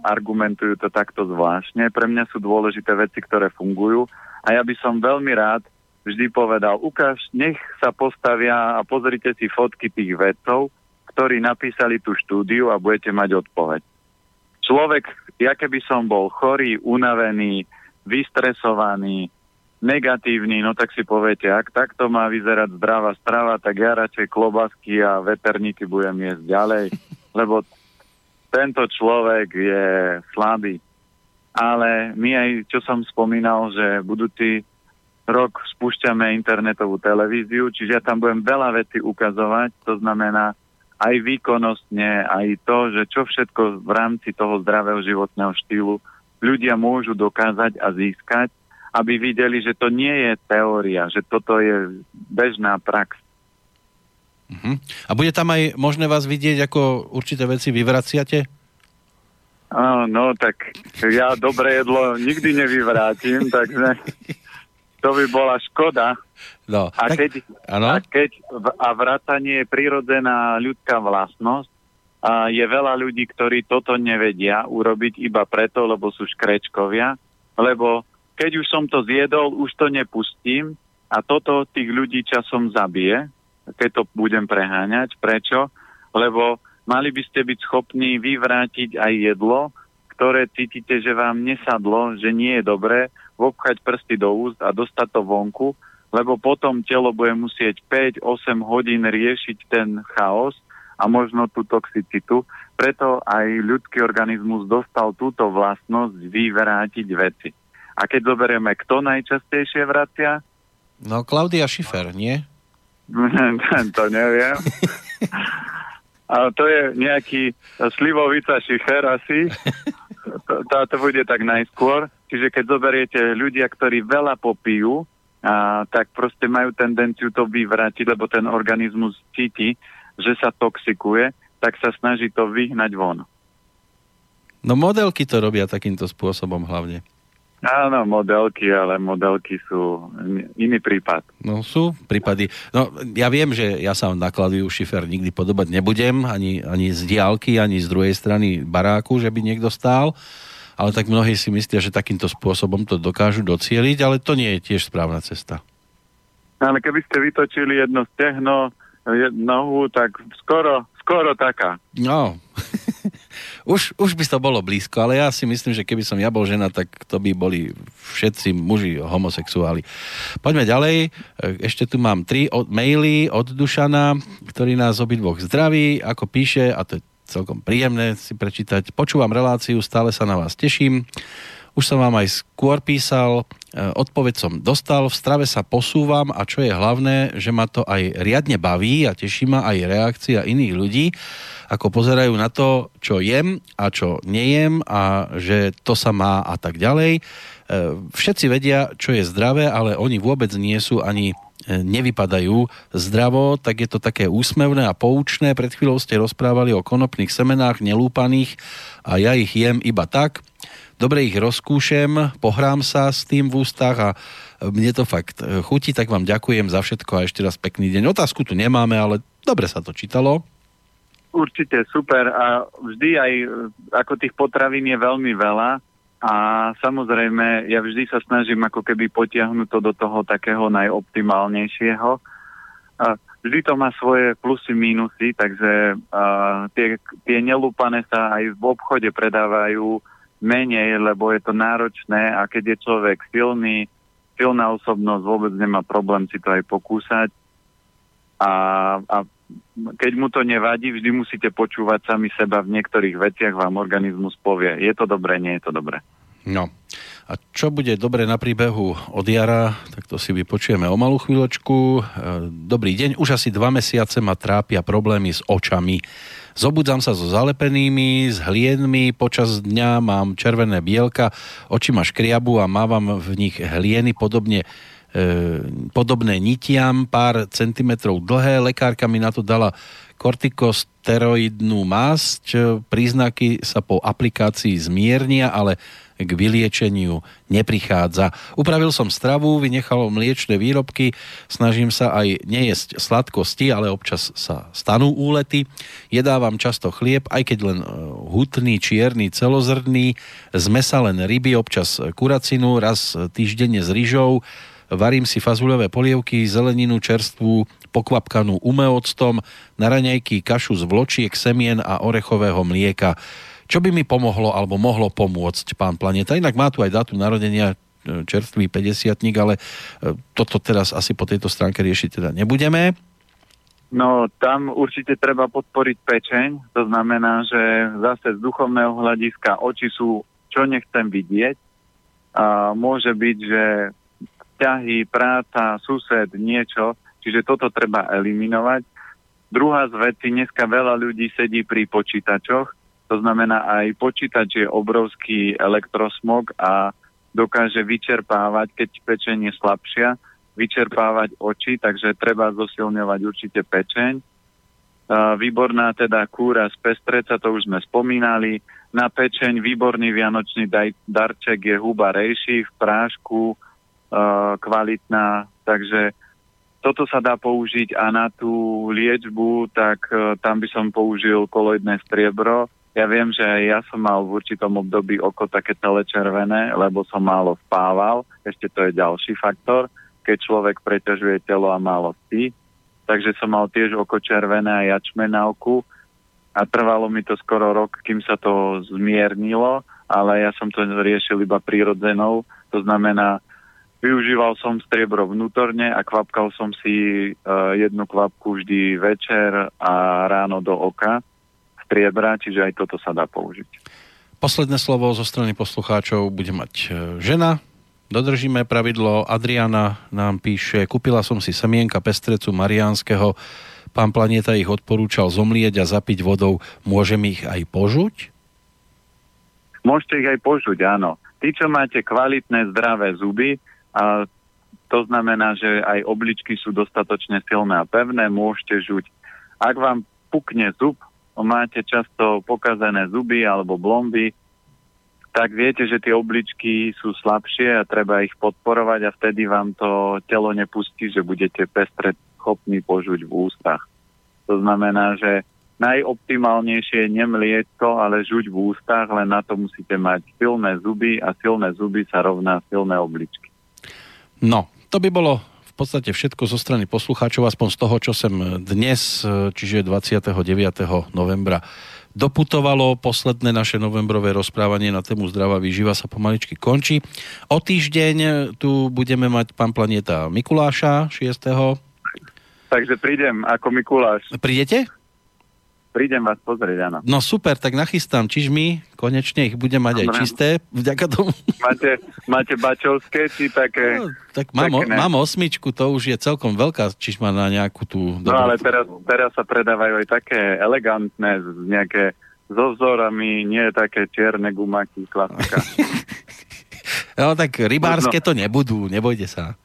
argumentujú to takto zvláštne. Pre mňa sú dôležité veci, ktoré fungujú a ja by som veľmi rád vždy povedal, ukáž, nech sa postavia a pozrite si fotky tých vedcov, ktorí napísali tú štúdiu a budete mať odpoveď. Človek, ja keby som bol chorý, unavený, vystresovaný, negatívny, no tak si poviete, ak takto má vyzerať zdravá strava, tak ja radšej klobasky a veterníky budem jesť ďalej, lebo tento človek je slabý. Ale my aj, čo som spomínal, že budúci rok spúšťame internetovú televíziu, čiže ja tam budem veľa veci ukazovať, to znamená aj výkonnostne, aj to, že čo všetko v rámci toho zdravého životného štýlu ľudia môžu dokázať a získať, aby videli, že to nie je teória, že toto je bežná prax. Uh-huh. A bude tam aj možné vás vidieť, ako určité veci vyvraciate? no tak ja dobré jedlo nikdy nevyvrátim, takže to by bola škoda. No, a, tak, keď, a keď a vracanie je prirodzená ľudská vlastnosť, a je veľa ľudí, ktorí toto nevedia urobiť iba preto, lebo sú škrečkovia, lebo keď už som to zjedol, už to nepustím a toto tých ľudí časom zabije, keď to budem preháňať. Prečo? Lebo mali by ste byť schopní vyvrátiť aj jedlo, ktoré cítite, že vám nesadlo, že nie je dobré, vobchať prsty do úst a dostať to vonku, lebo potom telo bude musieť 5-8 hodín riešiť ten chaos a možno tú toxicitu. Preto aj ľudský organizmus dostal túto vlastnosť vyvrátiť veci. A keď zoberieme, kto najčastejšie vracia? No, Klaudia Schiffer, nie? to neviem. A to je nejaký slivovica šicher asi. Táto bude tak najskôr. Čiže keď zoberiete ľudia, ktorí veľa popijú, a, tak proste majú tendenciu to vyvrátiť, lebo ten organizmus cíti, že sa toxikuje, tak sa snaží to vyhnať von. No modelky to robia takýmto spôsobom hlavne. Áno, modelky, ale modelky sú iný prípad. No sú prípady. No ja viem, že ja sa nakladujú šifer nikdy podobať nebudem, ani, ani z diálky, ani z druhej strany baráku, že by niekto stál, ale tak mnohí si myslia, že takýmto spôsobom to dokážu docieliť, ale to nie je tiež správna cesta. Ale keby ste vytočili jedno stehno, nohu, tak skoro, skoro taká. No, už, už by to bolo blízko, ale ja si myslím, že keby som ja bol žena, tak to by boli všetci muži homosexuáli. Poďme ďalej. Ešte tu mám tri od, maily od Dušana, ktorý nás obidvoch zdraví, ako píše, a to je celkom príjemné si prečítať. Počúvam reláciu, stále sa na vás teším. Už som vám aj skôr písal, e, odpoveď som dostal, v strave sa posúvam a čo je hlavné, že ma to aj riadne baví a teší ma aj reakcia iných ľudí, ako pozerajú na to, čo jem a čo nejem a že to sa má a tak ďalej. E, všetci vedia, čo je zdravé, ale oni vôbec nie sú ani e, nevypadajú zdravo, tak je to také úsmevné a poučné. Pred chvíľou ste rozprávali o konopných semenách nelúpaných a ja ich jem iba tak, dobre ich rozkúšem, pohrám sa s tým v ústach a mne to fakt chutí, tak vám ďakujem za všetko a ešte raz pekný deň. Otázku tu nemáme, ale dobre sa to čítalo. Určite super a vždy aj ako tých potravín je veľmi veľa a samozrejme ja vždy sa snažím ako keby potiahnuť to do toho takého najoptimálnejšieho. A vždy to má svoje plusy, mínusy, takže a, tie, tie nelúpané sa aj v obchode predávajú menej, lebo je to náročné a keď je človek silný, silná osobnosť, vôbec nemá problém si to aj pokúsať. A, a keď mu to nevadí, vždy musíte počúvať sami seba v niektorých veciach, vám organizmus povie, je to dobré, nie je to dobré. No. A čo bude dobre na príbehu od jara, tak to si vypočujeme o malú chvíľočku. E, dobrý deň, už asi dva mesiace ma trápia problémy s očami. Zobudzam sa so zalepenými, s hlienmi, počas dňa mám červené bielka, oči ma škriabu a mávam v nich hlieny podobne e, podobné nitiam, pár centimetrov dlhé. Lekárka mi na to dala kortikosteroidnú masť. Príznaky sa po aplikácii zmiernia, ale k vyliečeniu neprichádza. Upravil som stravu, vynechal mliečne výrobky, snažím sa aj nejesť sladkosti, ale občas sa stanú úlety. Jedávam často chlieb, aj keď len e, hutný, čierny, celozrný, z mesa len ryby, občas kuracinu, raz týždenne s rýžou, varím si fazuľové polievky, zeleninu čerstvú, pokvapkanú umeoctom, na raňajky kašu z vločiek, semien a orechového mlieka. Čo by mi pomohlo alebo mohlo pomôcť pán Planeta? Inak má tu aj dátum narodenia e, čerstvý 50 ale e, toto teraz asi po tejto stránke riešiť teda nebudeme. No, tam určite treba podporiť pečeň, to znamená, že zase z duchovného hľadiska oči sú, čo nechcem vidieť. A môže byť, že vzťahy, práca, sused, niečo, čiže toto treba eliminovať. Druhá z vecí, dneska veľa ľudí sedí pri počítačoch, to znamená, aj počítač je obrovský elektrosmog a dokáže vyčerpávať, keď pečeň je slabšia, vyčerpávať oči, takže treba zosilňovať určite pečeň. Výborná teda kúra z pestreca, to už sme spomínali. Na pečeň výborný vianočný darček je huba rejši v prášku kvalitná, takže toto sa dá použiť a na tú liečbu, tak uh, tam by som použil koloidné striebro. Ja viem, že ja som mal v určitom období oko také celé červené, lebo som málo spával. Ešte to je ďalší faktor, keď človek preťažuje telo a málo spí. Takže som mal tiež oko červené a jačme na oku a trvalo mi to skoro rok, kým sa to zmiernilo, ale ja som to riešil iba prírodzenou. To znamená, Využíval som striebro vnútorne a kvapkal som si uh, jednu kvapku vždy večer a ráno do oka striebra, čiže aj toto sa dá použiť. Posledné slovo zo strany poslucháčov bude mať e, žena. Dodržíme pravidlo. Adriana nám píše, kúpila som si semienka pestrecu mariánskeho. Pán Planeta ich odporúčal zomlieť a zapiť vodou. Môžem ich aj požuť? Môžete ich aj požuť, áno. Tí, čo máte kvalitné, zdravé zuby, a to znamená, že aj obličky sú dostatočne silné a pevné, môžete žuť. Ak vám pukne zub, máte často pokazené zuby alebo blomby, tak viete, že tie obličky sú slabšie a treba ich podporovať a vtedy vám to telo nepustí, že budete pestre schopní požuť v ústach. To znamená, že najoptimálnejšie je nemlieť ale žuť v ústach, len na to musíte mať silné zuby a silné zuby sa rovná silné obličky. No, to by bolo podstate všetko zo strany poslucháčov, aspoň z toho, čo sem dnes, čiže 29. novembra doputovalo. Posledné naše novembrové rozprávanie na tému zdravá výživa sa pomaličky končí. O týždeň tu budeme mať pán Planeta Mikuláša 6. Takže prídem ako Mikuláš. Prídete? Prídem vás pozrieť, áno. No super, tak nachystám čižmy, konečne ich budem mať Dobre. aj čisté, vďaka tomu. Máte, máte bačovské, či také... No, tak mám, mám osmičku, to už je celkom veľká čižma na nejakú tú... No ale teraz, teraz sa predávajú aj také elegantné, nejaké so vzorami, nie také čierne gumaky, klasika. no tak rybárske to nebudú, nebojte sa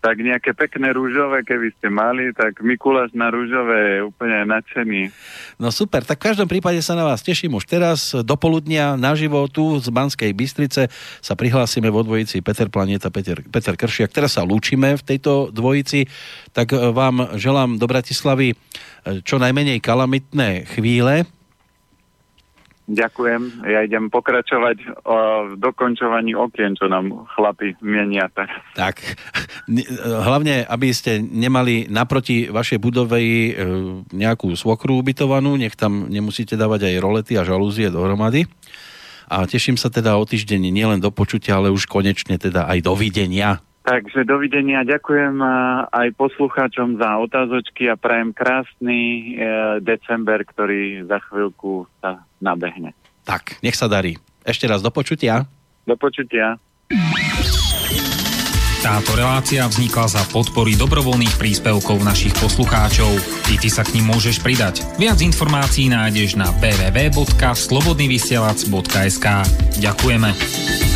tak nejaké pekné rúžové, keby ste mali, tak Mikuláš na rúžové je úplne nadšený. No super, tak v každom prípade sa na vás teším už teraz. Do poludnia naživo tu z Banskej Bystrice sa prihlásime vo dvojici Peter Planeta, Peter, Peter Kršiak. Teraz sa lúčime v tejto dvojici, tak vám želám do Bratislavy čo najmenej kalamitné chvíle, Ďakujem. Ja idem pokračovať o dokončovaní okien, čo nám chlapi mienia teraz. Tak. Hlavne, aby ste nemali naproti vašej budove e, nejakú svokru ubytovanú, nech tam nemusíte dávať aj rolety a žalúzie dohromady. A teším sa teda o týždeň nielen do počutia, ale už konečne teda aj dovidenia. Takže dovidenia, ďakujem aj poslucháčom za otázočky a prajem krásny e, december, ktorý za chvíľku sa nabehne. Tak, nech sa darí. Ešte raz do počutia. Do počutia. Táto relácia vznikla za podpory dobrovoľných príspevkov našich poslucháčov. Ty, ty sa k ním môžeš pridať. Viac informácií nájdeš na www.slobodnyvysielac.sk Ďakujeme.